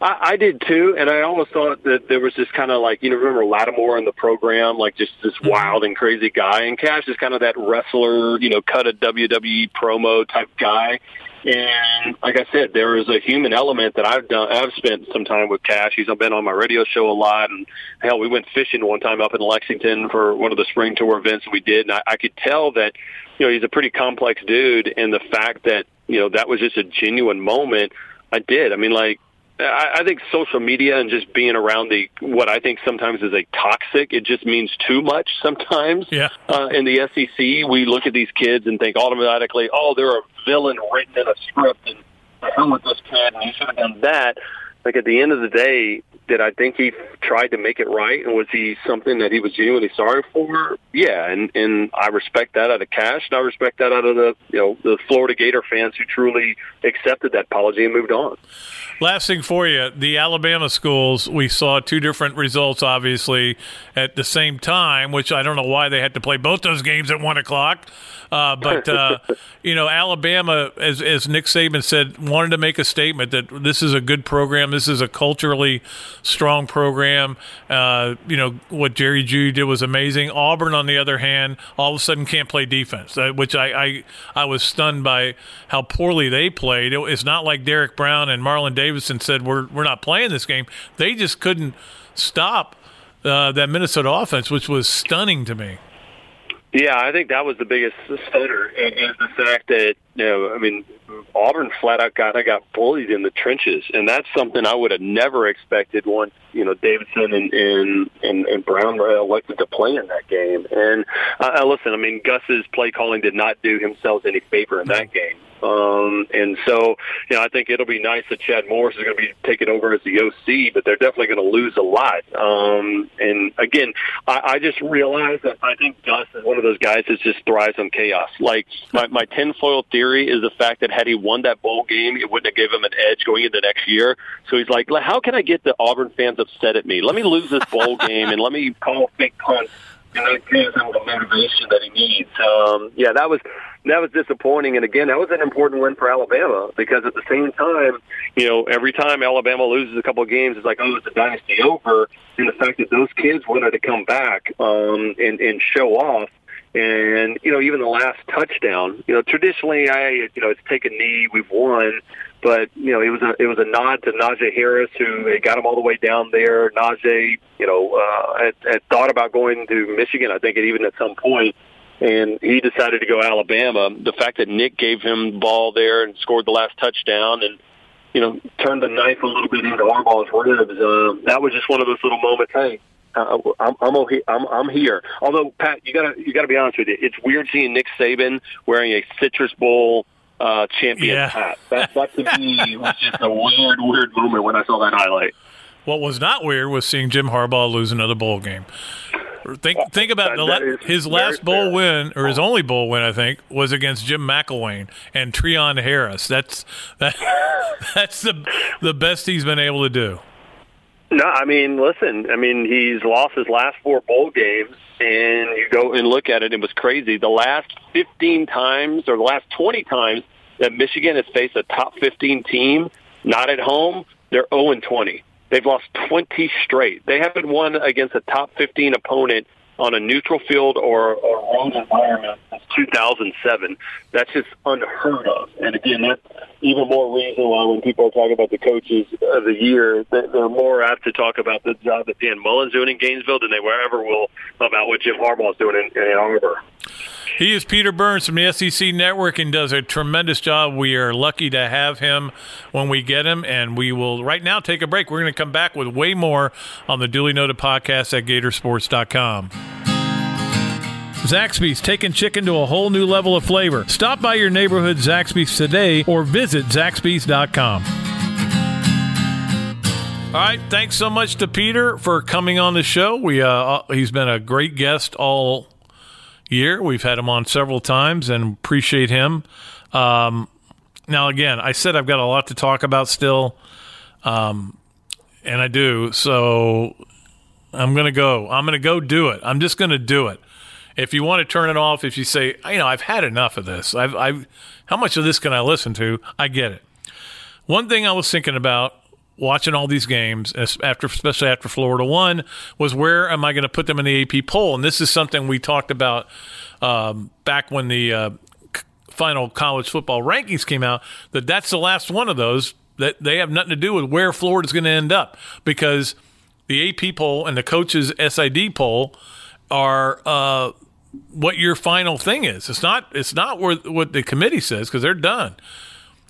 I, I did too, and I almost thought that there was this kind of like you know remember Lattimore in the program, like just this wild and crazy guy, and Kash is kind of that wrestler, you know, cut a WWE promo type guy. And like I said, there is a human element that I've done. I've spent some time with Kash. He's been on my radio show a lot, and hell, we went fishing one time up in Lexington for one of the spring tour events we did, and I, I could tell that you know he's a pretty complex dude, and the fact that you know that was just a genuine moment. I did. I mean, like I, I think social media and just being around the what I think sometimes is a toxic. It just means too much sometimes. Yeah. Uh, in the SEC, we look at these kids and think automatically, oh, they're a villain written in a script, and the hell with this kid, and he should have done that. Like at the end of the day, did I think he tried to make it right, and was he something that he was genuinely sorry for? Yeah, and and I respect that out of Kash, and I respect that out of the you know the Florida Gator fans who truly accepted that apology and moved on. Last thing for you, the Alabama schools, we saw two different results, obviously, at the same time, which I don't know why they had to play both those games at 1 o'clock. Uh, but, uh, you know, Alabama, as, as Nick Saban said, wanted to make a statement that this is a good program. This is a culturally strong program. Uh, you know what Jerry Jeudy did was amazing. Auburn, on the other hand, all of a sudden can't play defense, uh, which I, I I was stunned by how poorly they played. It, it's not like Derek Brown and Marlon Davidson said we're we're not playing this game. They just couldn't stop uh, that Minnesota offense, which was stunning to me. Yeah, I think that was the biggest stunner is the fact that you know, I mean, Auburn flat out kind of got bullied in the trenches, and that's something I would have never expected once you know Davidson and and and, and Brown elected to play in that game. And uh, listen, I mean, Gus's play calling did not do himself any favor in that game. Um, and so, you know, I think it'll be nice that Chad Morris is going to be taken over as the OC, but they're definitely going to lose a lot. Um, and again, I, I just realized that I think Gus is one of those guys that just thrives on chaos. Like my, my tinfoil theory is the fact that had he won that bowl game, it wouldn't have given him an edge going into next year. So he's like, how can I get the Auburn fans upset at me? Let me lose this bowl game and let me call fake punts and that gives him the motivation that he needs. Um, yeah, that was that was disappointing. And again, that was an important win for Alabama because at the same time, you know, every time Alabama loses a couple of games, it's like, oh, it's a dynasty over. And the fact that those kids wanted to come back um, and, and show off. And you know, even the last touchdown, you know, traditionally, I you know, it's take a knee, we've won, but you know, it was a it was a nod to Najee Harris who got him all the way down there. Najee, you know, uh, had, had thought about going to Michigan, I think, even at some point, and he decided to go Alabama. The fact that Nick gave him ball there and scored the last touchdown and you know turned the knife a little bit into Harbaugh's ribs, uh, that was just one of those little moments. Hey, uh, I'm I'm, I'm I'm here. Although Pat, you gotta you gotta be honest with you. It's weird seeing Nick Saban wearing a Citrus Bowl uh, champion Yeah. hat. That that to me was just a weird weird moment when I saw that highlight. What was not weird was seeing Jim Harbaugh lose another bowl game. Think think about the, that la- is his last bowl fair. win or his only bowl win, I think, was against Jim McElwain and Treon Harris. That's that, that's the the best he's been able to do. No, I mean, listen. I mean, he's lost his last four bowl games, and you go and look at it. It was crazy. The last 15 times, or the last 20 times that Michigan has faced a top 15 team, not at home, they're 0 and 20. They've lost 20 straight. They haven't won against a top 15 opponent on a neutral field or, or road environment since 2007. That's just unheard of. And again, that's even more reason why when people are talking about the coaches of the year, they're more apt to talk about the job that Dan Mullen's doing in Gainesville than they ever will about what Jim Harbaugh's doing in, in Ann Arbor. He is Peter Burns from the SEC Network and does a tremendous job. We are lucky to have him when we get him, and we will right now take a break. We're going to come back with way more on the Dooley Noted podcast at Gatorsports.com. Zaxby's taking chicken to a whole new level of flavor. Stop by your neighborhood Zaxby's today or visit Zaxby's.com. All right, thanks so much to Peter for coming on the show. We uh, he's been a great guest all year. We've had him on several times and appreciate him. Um, now, again, I said I've got a lot to talk about still, um, and I do. So I'm going to go. I'm going to go do it. I'm just going to do it. If you want to turn it off, if you say, you know, I've had enough of this. I've, I've, how much of this can I listen to? I get it. One thing I was thinking about watching all these games, after especially after Florida won, was where am I going to put them in the AP poll? And this is something we talked about um, back when the uh, final college football rankings came out. That that's the last one of those that they have nothing to do with where Florida's going to end up because the AP poll and the coaches SID poll are uh, what your final thing is. It's not. It's not where, what the committee says because they're done.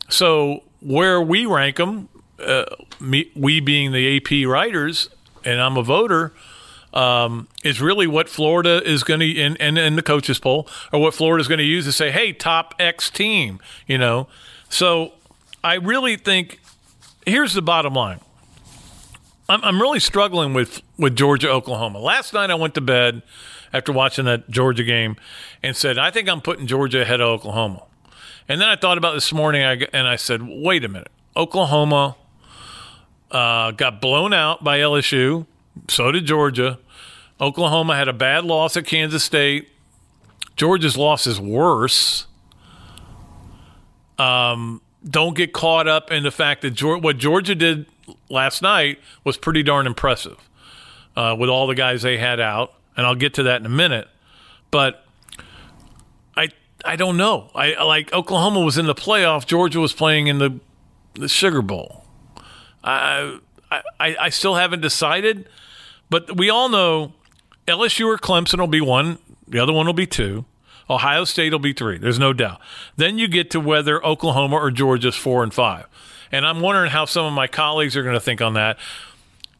So where we rank them, uh, me, we being the AP writers, and I'm a voter, um, is really what Florida is going to, and, and, and the coaches poll, or what Florida is going to use to say, hey, top X team, you know. So I really think here's the bottom line. I'm, I'm really struggling with, with Georgia, Oklahoma. Last night I went to bed after watching that Georgia game and said, I think I'm putting Georgia ahead of Oklahoma. And then I thought about this morning I, and I said, wait a minute. Oklahoma uh, got blown out by LSU. So did Georgia. Oklahoma had a bad loss at Kansas State. Georgia's loss is worse. Um, don't get caught up in the fact that Georgia, what Georgia did last night was pretty darn impressive. uh, with all the guys they had out, and I'll get to that in a minute. But I I don't know. I like Oklahoma was in the playoff. Georgia was playing in the the Sugar Bowl. I I I still haven't decided, but we all know LSU or Clemson will be one. The other one will be two. Ohio State will be three. There's no doubt. Then you get to whether Oklahoma or Georgia's four and five. And I'm wondering how some of my colleagues are going to think on that.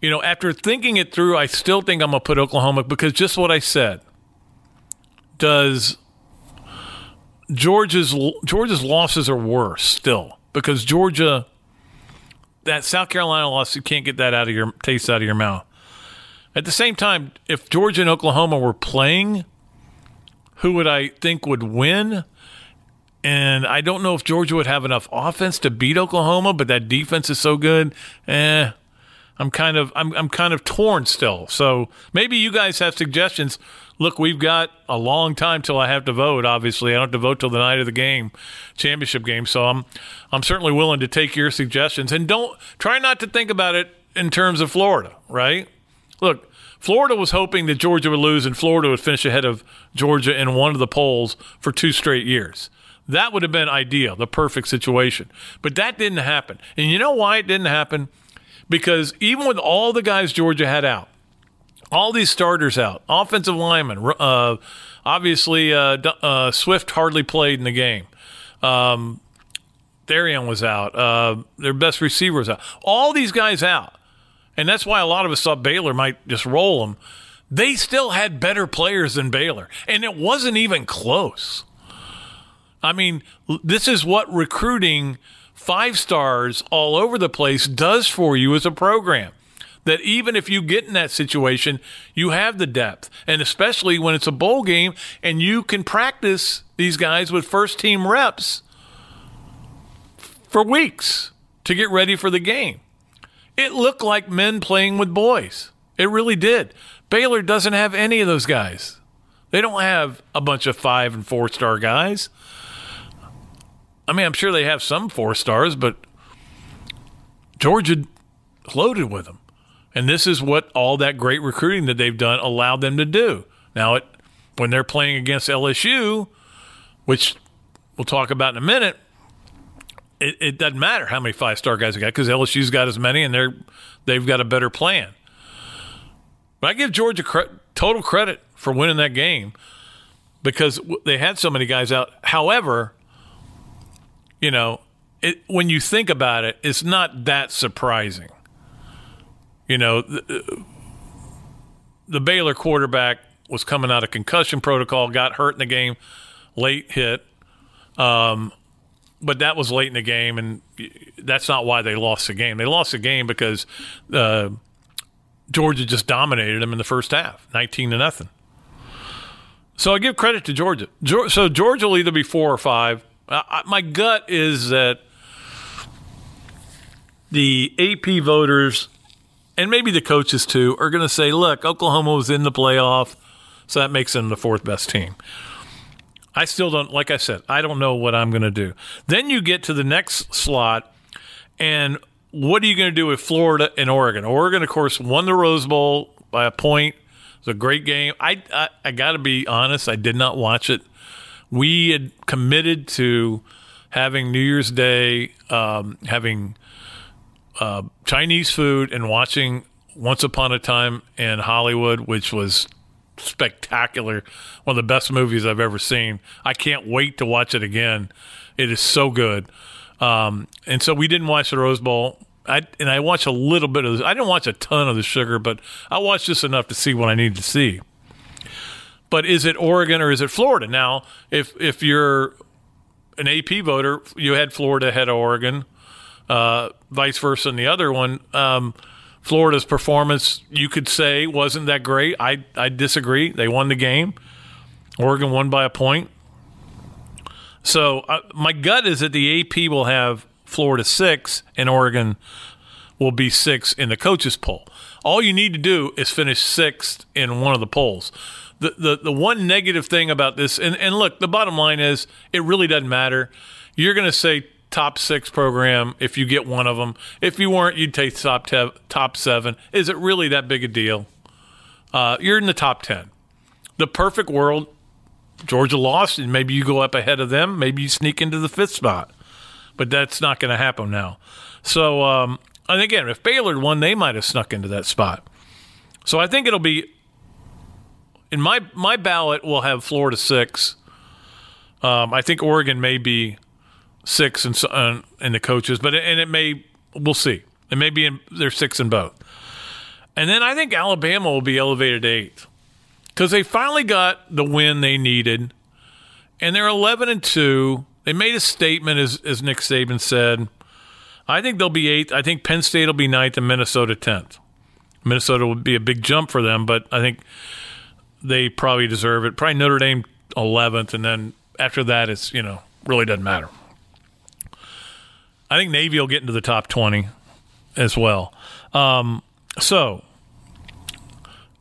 You know, after thinking it through, I still think I'm going to put Oklahoma because just what I said. Does Georgia's Georgia's losses are worse still because Georgia that South Carolina loss you can't get that out of your taste out of your mouth. At the same time, if Georgia and Oklahoma were playing, who would I think would win? And I don't know if Georgia would have enough offense to beat Oklahoma, but that defense is so good. Eh, I'm kind of I'm I'm kind of torn still. So maybe you guys have suggestions. Look, we've got a long time till I have to vote. Obviously, I don't have to vote till the night of the game, championship game. So I'm I'm certainly willing to take your suggestions. And don't try not to think about it in terms of Florida, right? Look, Florida was hoping that Georgia would lose and Florida would finish ahead of Georgia in one of the polls for two straight years. That would have been ideal, the perfect situation. But that didn't happen. And you know why it didn't happen? Because even with all the guys Georgia had out, all these starters out, offensive linemen, uh, obviously uh, uh, Swift hardly played in the game. Um, Darian was out. Uh, their best receiver was out. All these guys out. And that's why a lot of us thought Baylor might just roll them. They still had better players than Baylor. And it wasn't even close. I mean, this is what recruiting five stars all over the place does for you as a program. That even if you get in that situation, you have the depth. And especially when it's a bowl game and you can practice these guys with first team reps for weeks to get ready for the game. It looked like men playing with boys. It really did. Baylor doesn't have any of those guys. They don't have a bunch of five and four star guys. I mean, I'm sure they have some four stars, but Georgia loaded with them. And this is what all that great recruiting that they've done allowed them to do. Now, it, when they're playing against LSU, which we'll talk about in a minute, it, it doesn't matter how many five star guys they got because LSU's got as many and they're they've got a better plan. But I give Georgia cre- total credit for winning that game because they had so many guys out. However, you know, it, when you think about it, it's not that surprising. You know, the, the Baylor quarterback was coming out of concussion protocol, got hurt in the game, late hit. Um, but that was late in the game, and that's not why they lost the game. They lost the game because uh, Georgia just dominated them in the first half, nineteen to nothing. So I give credit to Georgia. So Georgia will either be four or five. My gut is that the AP voters and maybe the coaches too are going to say, "Look, Oklahoma was in the playoff, so that makes them the fourth best team." I still don't, like I said, I don't know what I'm going to do. Then you get to the next slot, and what are you going to do with Florida and Oregon? Oregon, of course, won the Rose Bowl by a point. It was a great game. I, I, I got to be honest, I did not watch it. We had committed to having New Year's Day, um, having uh, Chinese food, and watching Once Upon a Time in Hollywood, which was spectacular. One of the best movies I've ever seen. I can't wait to watch it again. It is so good. Um, and so we didn't watch the Rose Bowl. I, and I watched a little bit of this. I didn't watch a ton of the sugar, but I watched just enough to see what I needed to see. But is it Oregon or is it Florida? Now, if if you're an AP voter, you had Florida ahead of Oregon, uh, vice versa in the other one. Um, Florida's performance, you could say, wasn't that great. I, I disagree. They won the game. Oregon won by a point. So uh, my gut is that the AP will have Florida six and Oregon will be six in the coaches poll. All you need to do is finish sixth in one of the polls. The, the, the one negative thing about this, and, and look, the bottom line is it really doesn't matter. You're going to say top six program if you get one of them. If you weren't, you'd take top te- top seven. Is it really that big a deal? uh, you're in the top 10. The perfect world, Georgia lost, and maybe you go up ahead of them. Maybe you sneak into the fifth spot. But that's not going to happen now. So, um, and again, if Baylor won, they might have snuck into that spot. So I think it'll be in my my ballot will have Florida six. Um, I think Oregon may be six and uh, in the coaches, but and it may we'll see. It may be in, they're six in both, and then I think Alabama will be elevated to eighth because they finally got the win they needed, and they're eleven and two. They made a statement, as as Nick Saban said. I think they'll be eighth. I think Penn State will be ninth and Minnesota tenth. Minnesota would be a big jump for them, but I think they probably deserve it. Probably Notre Dame 11th, and then after that, it's, you know, really doesn't matter. I think Navy will get into the top 20 as well. Um, so,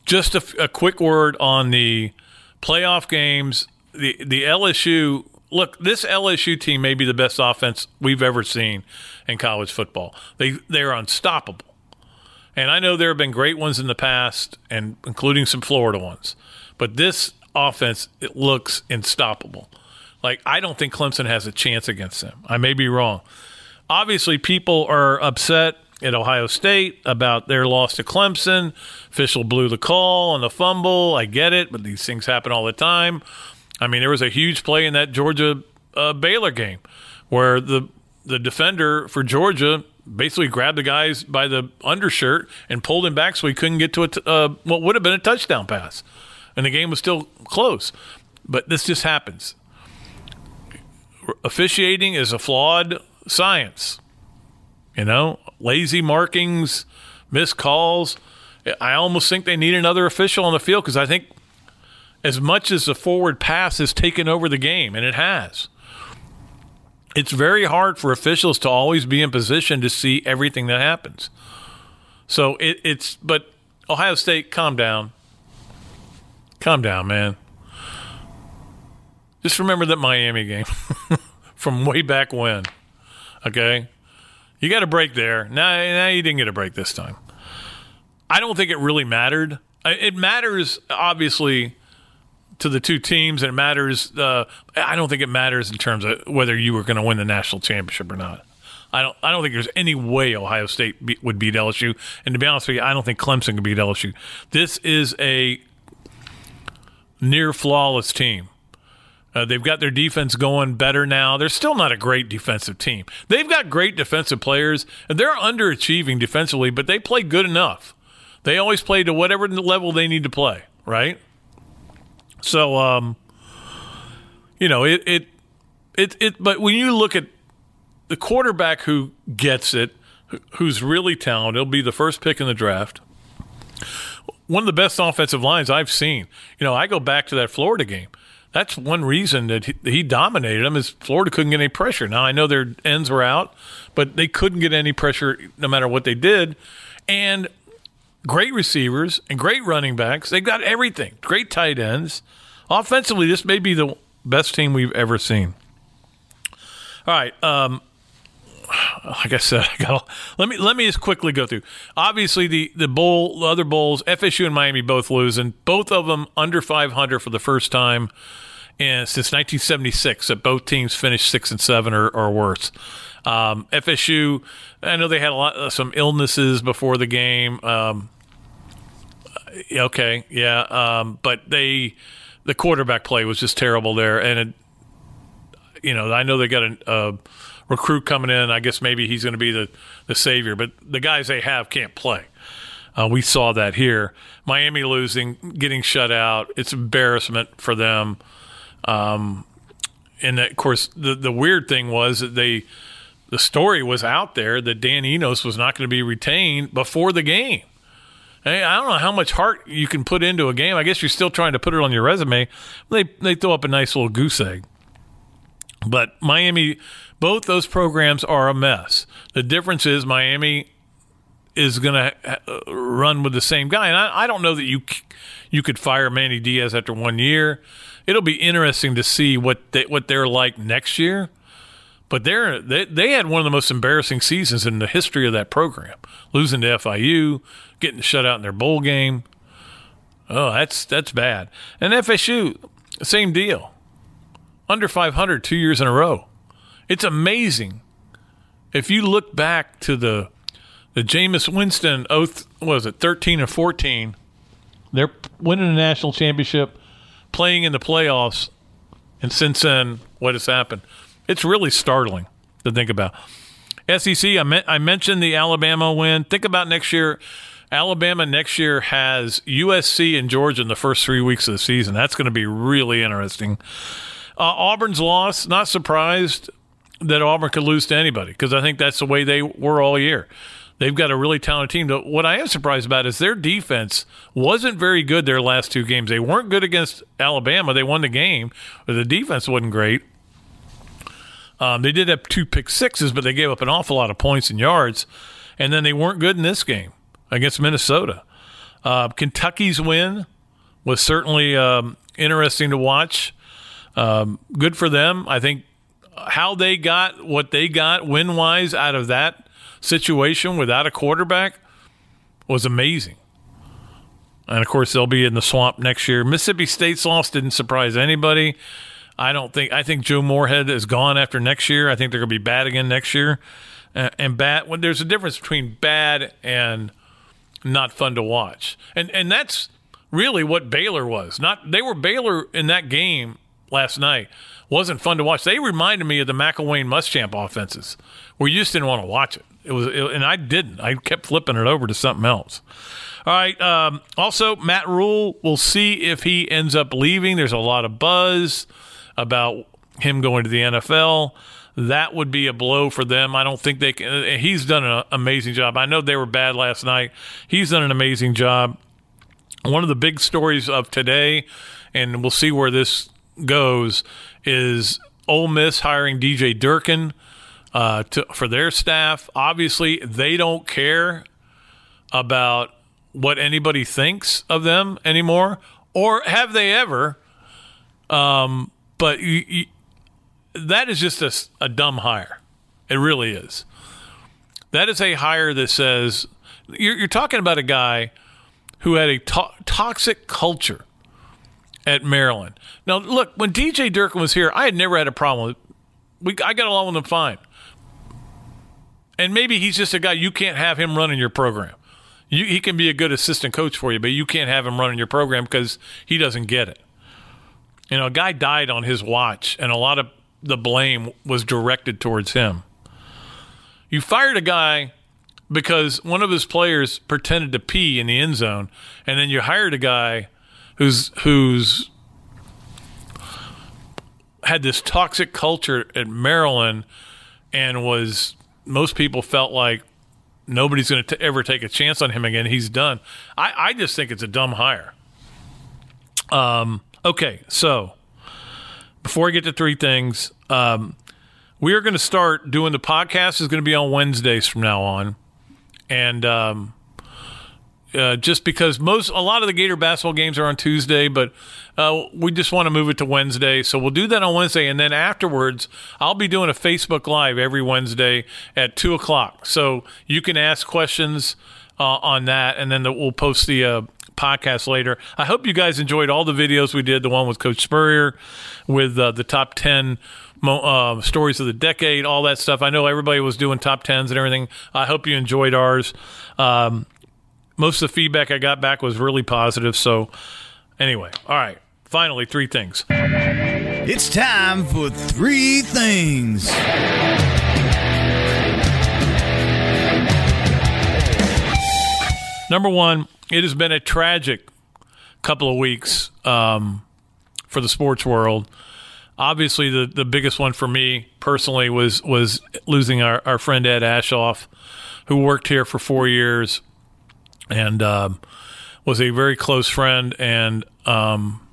just a, a, quick word on the playoff games. The the LSU look. This LSU team may be the best offense we've ever seen in college football. They they're unstoppable. And I know there have been great ones in the past, and including some Florida ones. But this offense, it looks unstoppable. Like I don't think Clemson has a chance against them. I may be wrong. Obviously, people are upset at Ohio State about their loss to Clemson. Official blew the call on the fumble. I get it, but these things happen all the time. I mean, there was a huge play in that Georgia uh, Baylor game where the the defender for Georgia basically grabbed the guys by the undershirt and pulled him back so he couldn't get to a t- uh, what would have been a touchdown pass, and the game was still close. But this just happens. Officiating is a flawed science. You know, lazy markings, missed calls. I almost think they need another official on the field because I think as much as the forward pass has taken over the game, and it has, it's very hard for officials to always be in position to see everything that happens. So it, it's, but Ohio State, calm down. Calm down, man. Just remember that Miami game from way back when. Okay? You got a break there. Now, now you didn't get a break this time. I don't think it really mattered. It matters, obviously, to the two teams, and it matters. Uh, I don't think it matters in terms of whether you were going to win the national championship or not. I don't. I don't think there's any way Ohio State be, would beat LSU. And to be honest with you, I don't think Clemson could beat LSU. This is a near flawless team. Uh, they've got their defense going better now. They're still not a great defensive team. They've got great defensive players, and they're underachieving defensively, but they play good enough. They always play to whatever level they need to play, right? So, um, you know, it, it, it, it, but when you look at the quarterback who gets it, who's really talented, he'll be the first pick in the draft. One of the best offensive lines I've seen. You know, I go back to that Florida game. That's one reason that he, he dominated them is Florida couldn't get any pressure. Now I know their ends were out, but they couldn't get any pressure no matter what they did. And great receivers and great running backs. They've got everything. Great tight ends. Offensively, this may be the best team we've ever seen. All right. Um, like I said, I got let me let me just quickly go through. Obviously, the the bowl, the other bowls, FSU and Miami both losing. Both of them under 500 for the first time and since 1976. That both teams finished six and seven or, or worse. Um, FSU, I know they had a lot uh, some illnesses before the game. Um, okay, yeah, um, but they the quarterback play was just terrible there, and it, you know I know they got a recruit coming in. I guess maybe he's going to be the the savior, but the guys they have can't play. Uh, we saw that here. Miami losing, getting shut out. It's embarrassment for them. Um, and of course, the the weird thing was that they the story was out there that Dan Enos was not going to be retained before the game. Hey, I don't know how much heart you can put into a game. I guess you're still trying to put it on your resume. They they throw up a nice little goose egg. But Miami, both those programs are a mess. The difference is Miami is going to uh, run with the same guy, and I, I don't know that you you could fire Manny Diaz after one year. It'll be interesting to see what they, what they're like next year but they're, they they had one of the most embarrassing seasons in the history of that program, losing to FIU, getting shut out in their bowl game. Oh, that's that's bad. And FSU, same deal. Under 500 two years in a row. It's amazing. If you look back to the the Jameis Winston oath was it 13 or 14, they're winning a national championship, playing in the playoffs, and since then, what has happened? It's really startling to think about. SEC, I, me- I mentioned the Alabama win. Think about next year. Alabama next year has USC and Georgia in the first three weeks of the season. That's going to be really interesting. Uh, Auburn's loss, not surprised that Auburn could lose to anybody because I think that's the way they were all year. They've got a really talented team. What I am surprised about is their defense wasn't very good their last two games. They weren't good against Alabama. They won the game, but the defense wasn't great. Um, they did have two pick sixes, but they gave up an awful lot of points and yards. And then they weren't good in this game against Minnesota. Uh, Kentucky's win was certainly um, interesting to watch. Um, good for them. I think how they got what they got win wise out of that situation without a quarterback was amazing. And of course, they'll be in the swamp next year. Mississippi State's loss didn't surprise anybody. I don't think. I think Joe Moorhead is gone after next year. I think they're going to be bad again next year. Uh, and bad. When there's a difference between bad and not fun to watch, and and that's really what Baylor was. Not they were Baylor in that game last night. Wasn't fun to watch. They reminded me of the McElwain Muschamp offenses, where you just didn't want to watch it. It was, it, and I didn't. I kept flipping it over to something else. All right. Um, also, Matt Rhule. We'll see if he ends up leaving. There's a lot of buzz about him going to the NFL. That would be a blow for them. I don't think they can. He's done an amazing job. I know they were bad last night. He's done an amazing job. One of the big stories of today, and we'll see where this goes, is Ole Miss hiring DJ Durkin uh, to, for their staff. Obviously, they don't care about what anybody thinks of them anymore, or have they ever? Um, but you, you, that is just a, a dumb hire. It really is. That is a hire that says you're, you're talking about a guy who had a to- toxic culture at Maryland. Now, look, when DJ Durkin was here, I had never had a problem with. We, I got along with him fine. And maybe he's just a guy you can't have him running your program. You, he can be a good assistant coach for you, but you can't have him running your program because he doesn't get it. You know, a guy died on his watch, and a lot of the blame was directed towards him. You fired a guy because one of his players pretended to pee in the end zone, and then you hired a guy who's who's had this toxic culture at Maryland and was most people felt like nobody's going to ever take a chance on him again. He's done. I, I just think it's a dumb hire. Um, okay, so before I get to three things, um, we are going to start doing the podcast. is going to be on Wednesdays from now on, and um, uh, just because most a lot of the Gator basketball games are on Tuesday, but uh, we just want to move it to Wednesday. So we'll do that on Wednesday, and then afterwards, I'll be doing a Facebook Live every Wednesday at two o'clock. So you can ask questions uh, on that, and then the, we'll post the uh, podcast later. I hope you guys enjoyed all the videos we did. The one with Coach Spurrier, with uh, the top ten. Uh, stories of the decade, all that stuff. I know everybody was doing top tens and everything. I hope you enjoyed ours. Um, most of the feedback I got back was really positive. So, anyway, all right. Finally, three things. It's time for three things. Number one, it has been a tragic couple of weeks um, for the sports world. Obviously, the, the biggest one for me personally was was losing our, our friend Ed Aschoff, who worked here for four years and um, was a very close friend and um,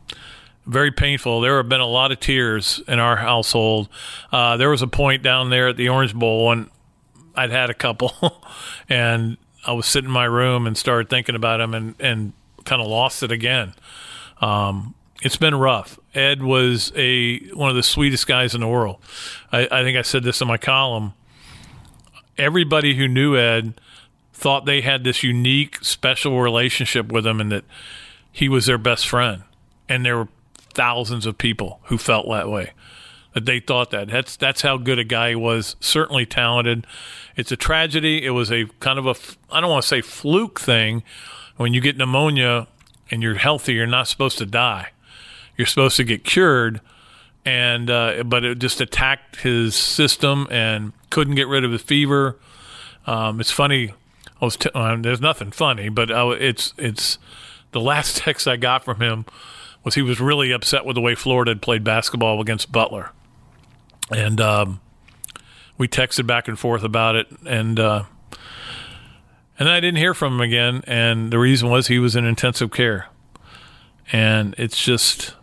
very painful. There have been a lot of tears in our household. Uh, there was a point down there at the Orange Bowl when I'd had a couple, and I was sitting in my room and started thinking about him and, and kind of lost it again. Um, it's been rough. Ed was a one of the sweetest guys in the world. I, I think I said this in my column. Everybody who knew Ed thought they had this unique, special relationship with him, and that he was their best friend, and there were thousands of people who felt that way. That they thought that that's that's how good a guy he was. Certainly talented. It's a tragedy. It was a kind of a I don't want to say fluke thing. When you get pneumonia and you're healthy, you're not supposed to die. You're supposed to get cured and uh, but it just attacked his system and couldn't get rid of the fever. Um, it's funny. I was uh, there's nothing funny, but uh, it's it's the last text I got from him was he was really upset with the way Florida had played basketball against Butler, and um, we texted back and forth about it, and uh, and I didn't hear from him again, and the reason was he was in intensive care, and it's just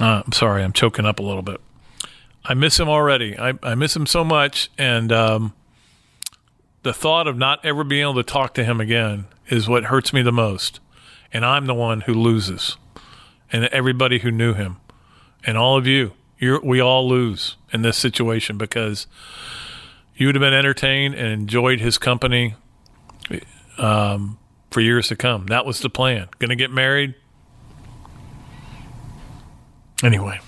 uh, I'm sorry, I'm choking up a little bit. I miss him already. I, I miss him so much, and um, the thought of not ever being able to talk to him again is what hurts me the most. And I'm the one who loses, and everybody who knew him, and all of you, we all lose in this situation because you would have been entertained and enjoyed his company um, for years to come. That was the plan. Going to get married, anyway.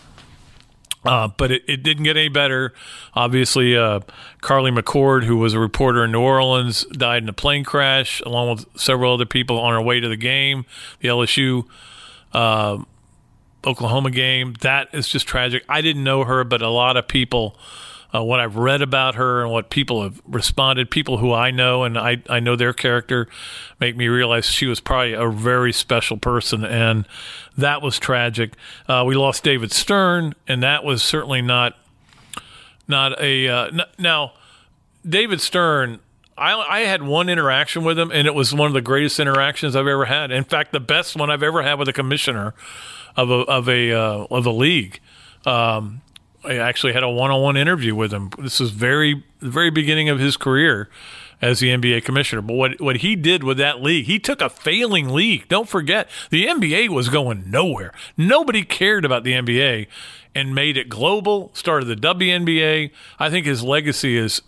Uh, but it, it, didn't get any better. Obviously, uh, Carly McCord, who was a reporter in New Orleans, died in a plane crash, along with several other people on her way to the game, the LSU uh, Oklahoma game. That is just tragic. I didn't know her, but a lot of people uh, what I've read about her and what people have responded, people who I know and I, I know their character, make me realize she was probably a very special person. And that was tragic. Uh, we lost David Stern, and that was certainly not not a uh, n- now. David Stern, I, I had one interaction with him, and it was one of the greatest interactions I've ever had. In fact, the best one I've ever had with a commissioner of a of a uh, of the league. Um, I actually had a one-on-one interview with him. This is very the very beginning of his career as the NBA commissioner. But what what he did with that league, he took a failing league. Don't forget, the NBA was going nowhere. Nobody cared about the NBA and made it global. Started the WNBA. I think his legacy is.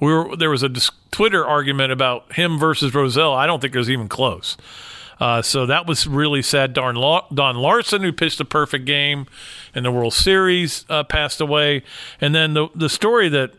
We were, there was a Twitter argument about him versus Rozelle. I don't think it was even close. Uh, so that was really sad. Don, Don Larsen, who pitched a perfect game in the World Series, uh, passed away. And then the the story that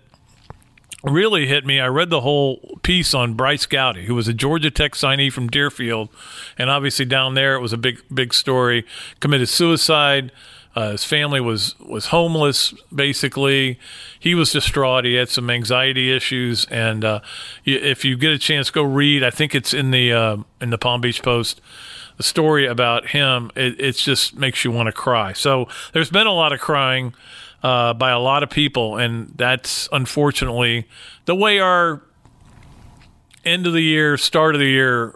really hit me. I read the whole piece on Bryce Gowdy, who was a Georgia Tech signee from Deerfield, and obviously down there it was a big big story. Committed suicide. Uh, his family was was homeless, basically. He was distraught. He had some anxiety issues, and uh, if you get a chance, go read. I think it's in the uh, in the Palm Beach Post. The story about him, it, just makes you want to cry. So there's been a lot of crying uh, by a lot of people, and that's unfortunately the way our end of the year, start of the year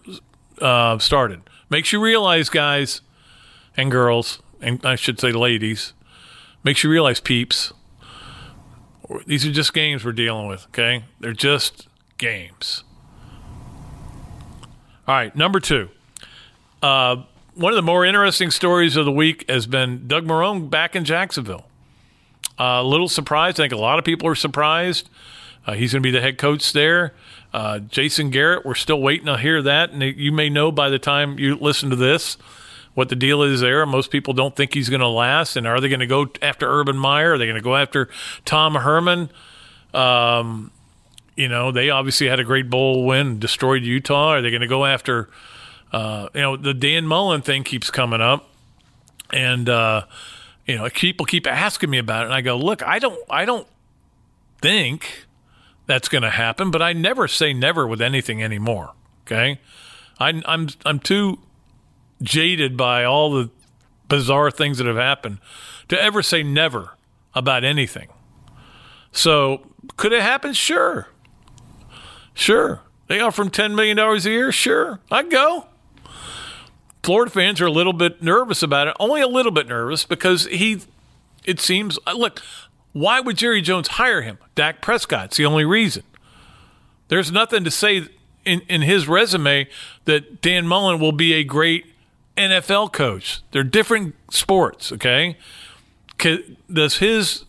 uh, started. Makes you realize, guys and girls, and I should say ladies, makes you realize, peeps, these are just games we're dealing with, okay? They're just games. All right, number two. Uh, one of the more interesting stories of the week has been Doug Marrone back in Jacksonville. Uh, a little surprised. I think a lot of people are surprised. Uh, he's going to be the head coach there. Uh, Jason Garrett, we're still waiting to hear that. And you may know by the time you listen to this what the deal is there. Most people don't think he's going to last. And are they going to go after Urban Meyer? Are they going to go after Tom Herman? Um, you know, they obviously had a great bowl win, destroyed Utah. Are they going to go after, uh, you know, the Dan Mullen thing keeps coming up. And, uh, you know, people keep asking me about it. And I go, look, I don't, I don't think that's going to happen, but I never say never with anything anymore. Okay. I, I'm, I'm too jaded by all the bizarre things that have happened to ever say never about anything. So, could it happen? Sure. Sure. They offer him $10 million a year? Sure. I'd go. Florida fans are a little bit nervous about it, only a little bit nervous because he, it seems, uh, look, why would Jerry Jones hire him? Dak Prescott's the only reason. There's nothing to say in, in his resume that Dan Mullen will be a great NFL coach. They're different sports, okay? Does his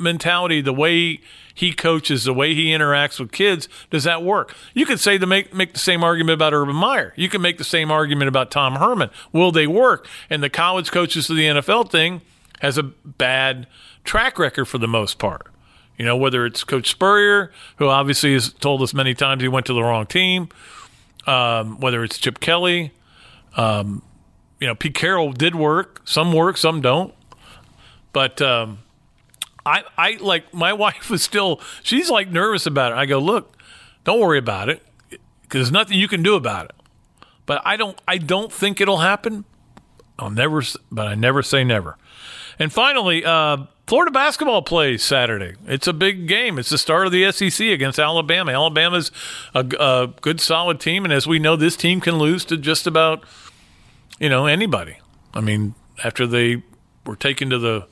mentality, the way he coaches, the way he interacts with kids, does that work? You could say to make make the same argument about Urban Meyer. You can make the same argument about Tom Herman. Will they work? And the college coaches to the NFL thing has a bad track record for the most part. You know, whether it's Coach Spurrier, who obviously has told us many times he went to the wrong team, um, whether it's Chip Kelly, um, you know, Pete Carroll did work. Some work, some don't. But um, I, I like my wife was still. She's like nervous about it. I go, look, don't worry about it, because there's nothing you can do about it. But I don't. I don't think it'll happen. I'll never. But I never say never. And finally, uh, Florida basketball plays Saturday. It's a big game. It's the start of the SEC against Alabama. Alabama's a, a good, solid team, and as we know, this team can lose to just about you know anybody. I mean, after they were taken to the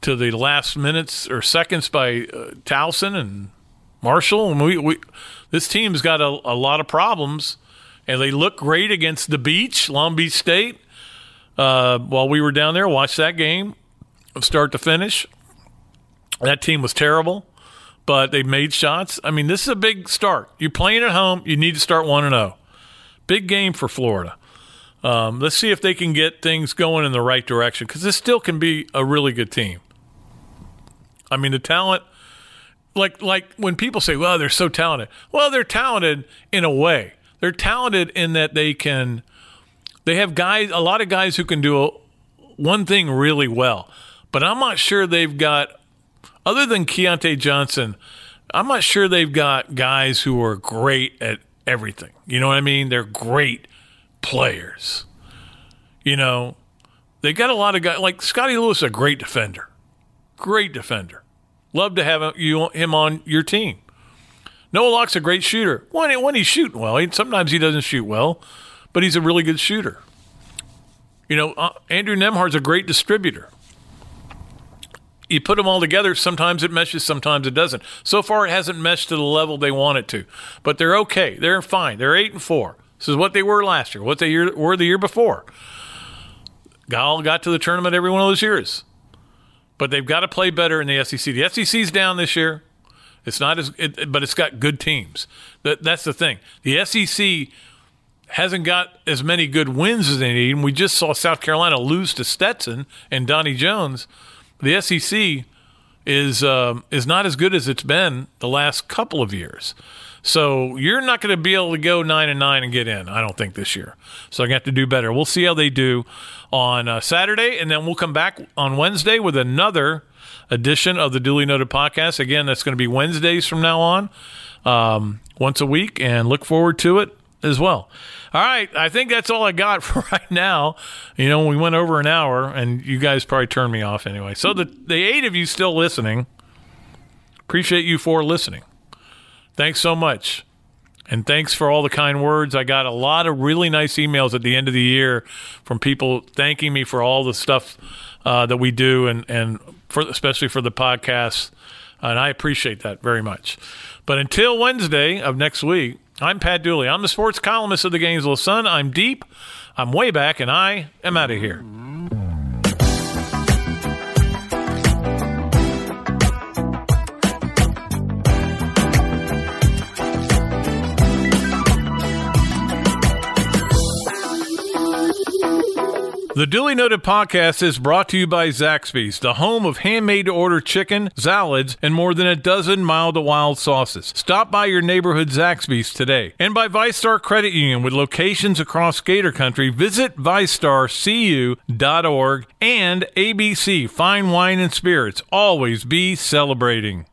to the last minutes or seconds by uh, Towson and Marshall, and we, we this team's got a, a lot of problems, and they look great against the beach, Long Beach State. Uh, while we were down there, watched that game, of start to finish. That team was terrible, but they made shots. I mean, this is a big start. You're playing at home. You need to start one and zero. Big game for Florida. Um, let's see if they can get things going in the right direction because this still can be a really good team. I mean, the talent, like like when people say, "Well, they're so talented." Well, they're talented in a way. They're talented in that they can. They have guys, a lot of guys who can do a, one thing really well, but I'm not sure they've got, other than Keyontae Johnson, I'm not sure they've got guys who are great at everything. You know what I mean? They're great players. You know, they got a lot of guys like Scotty Lewis, a great defender, great defender. Love to have you him on your team. Noah Locke's a great shooter. When when he's shooting well, he, sometimes he doesn't shoot well, but he's a really good shooter. You know, uh, Andrew Nembhard's a great distributor. You put them all together, sometimes it meshes, sometimes it doesn't. So far, it hasn't meshed to the level they want it to, but they're okay. They're fine. They're eight and four. This is what they were last year, what they were the year before. Gal got to the tournament every one of those years. But they've got to play better in the SEC. The SEC's down this year. It's not as, it, but it's got good teams. That, that's the thing. The SEC hasn't got as many good wins as they need. And we just saw South Carolina lose to Stetson and Donnie Jones. The SEC is um, is not as good as it's been the last couple of years. So you're not going to be able to go nine and nine and get in. I don't think this year. So I got to do better. We'll see how they do on uh, Saturday, and then we'll come back on Wednesday with another edition of the Dooley Noted podcast. Again, that's going to be Wednesdays from now on, um, once a week, and look forward to it as well. All right, I think that's all I got for right now. You know, we went over an hour, and you guys probably turned me off anyway. So the the eight of you still listening, appreciate you for listening. Thanks so much. And thanks for all the kind words. I got a lot of really nice emails at the end of the year from people thanking me for all the stuff uh, that we do, and and for, especially for the podcast. And I appreciate that very much. But until Wednesday of next week, I'm Pat Dooley. I'm the sports columnist of the Gainesville Sun. I'm deep. I'm way back, and I am out of here. The Dooley Noted podcast is brought to you by Zaxby's, the home of handmade to order chicken, salads, and more than a dozen mild to wild sauces. Stop by your neighborhood Zaxby's today. And by VyStar Credit Union with locations across Gator Country. Visit VyStarCU.org and ABC Fine Wine and Spirits. Always be celebrating.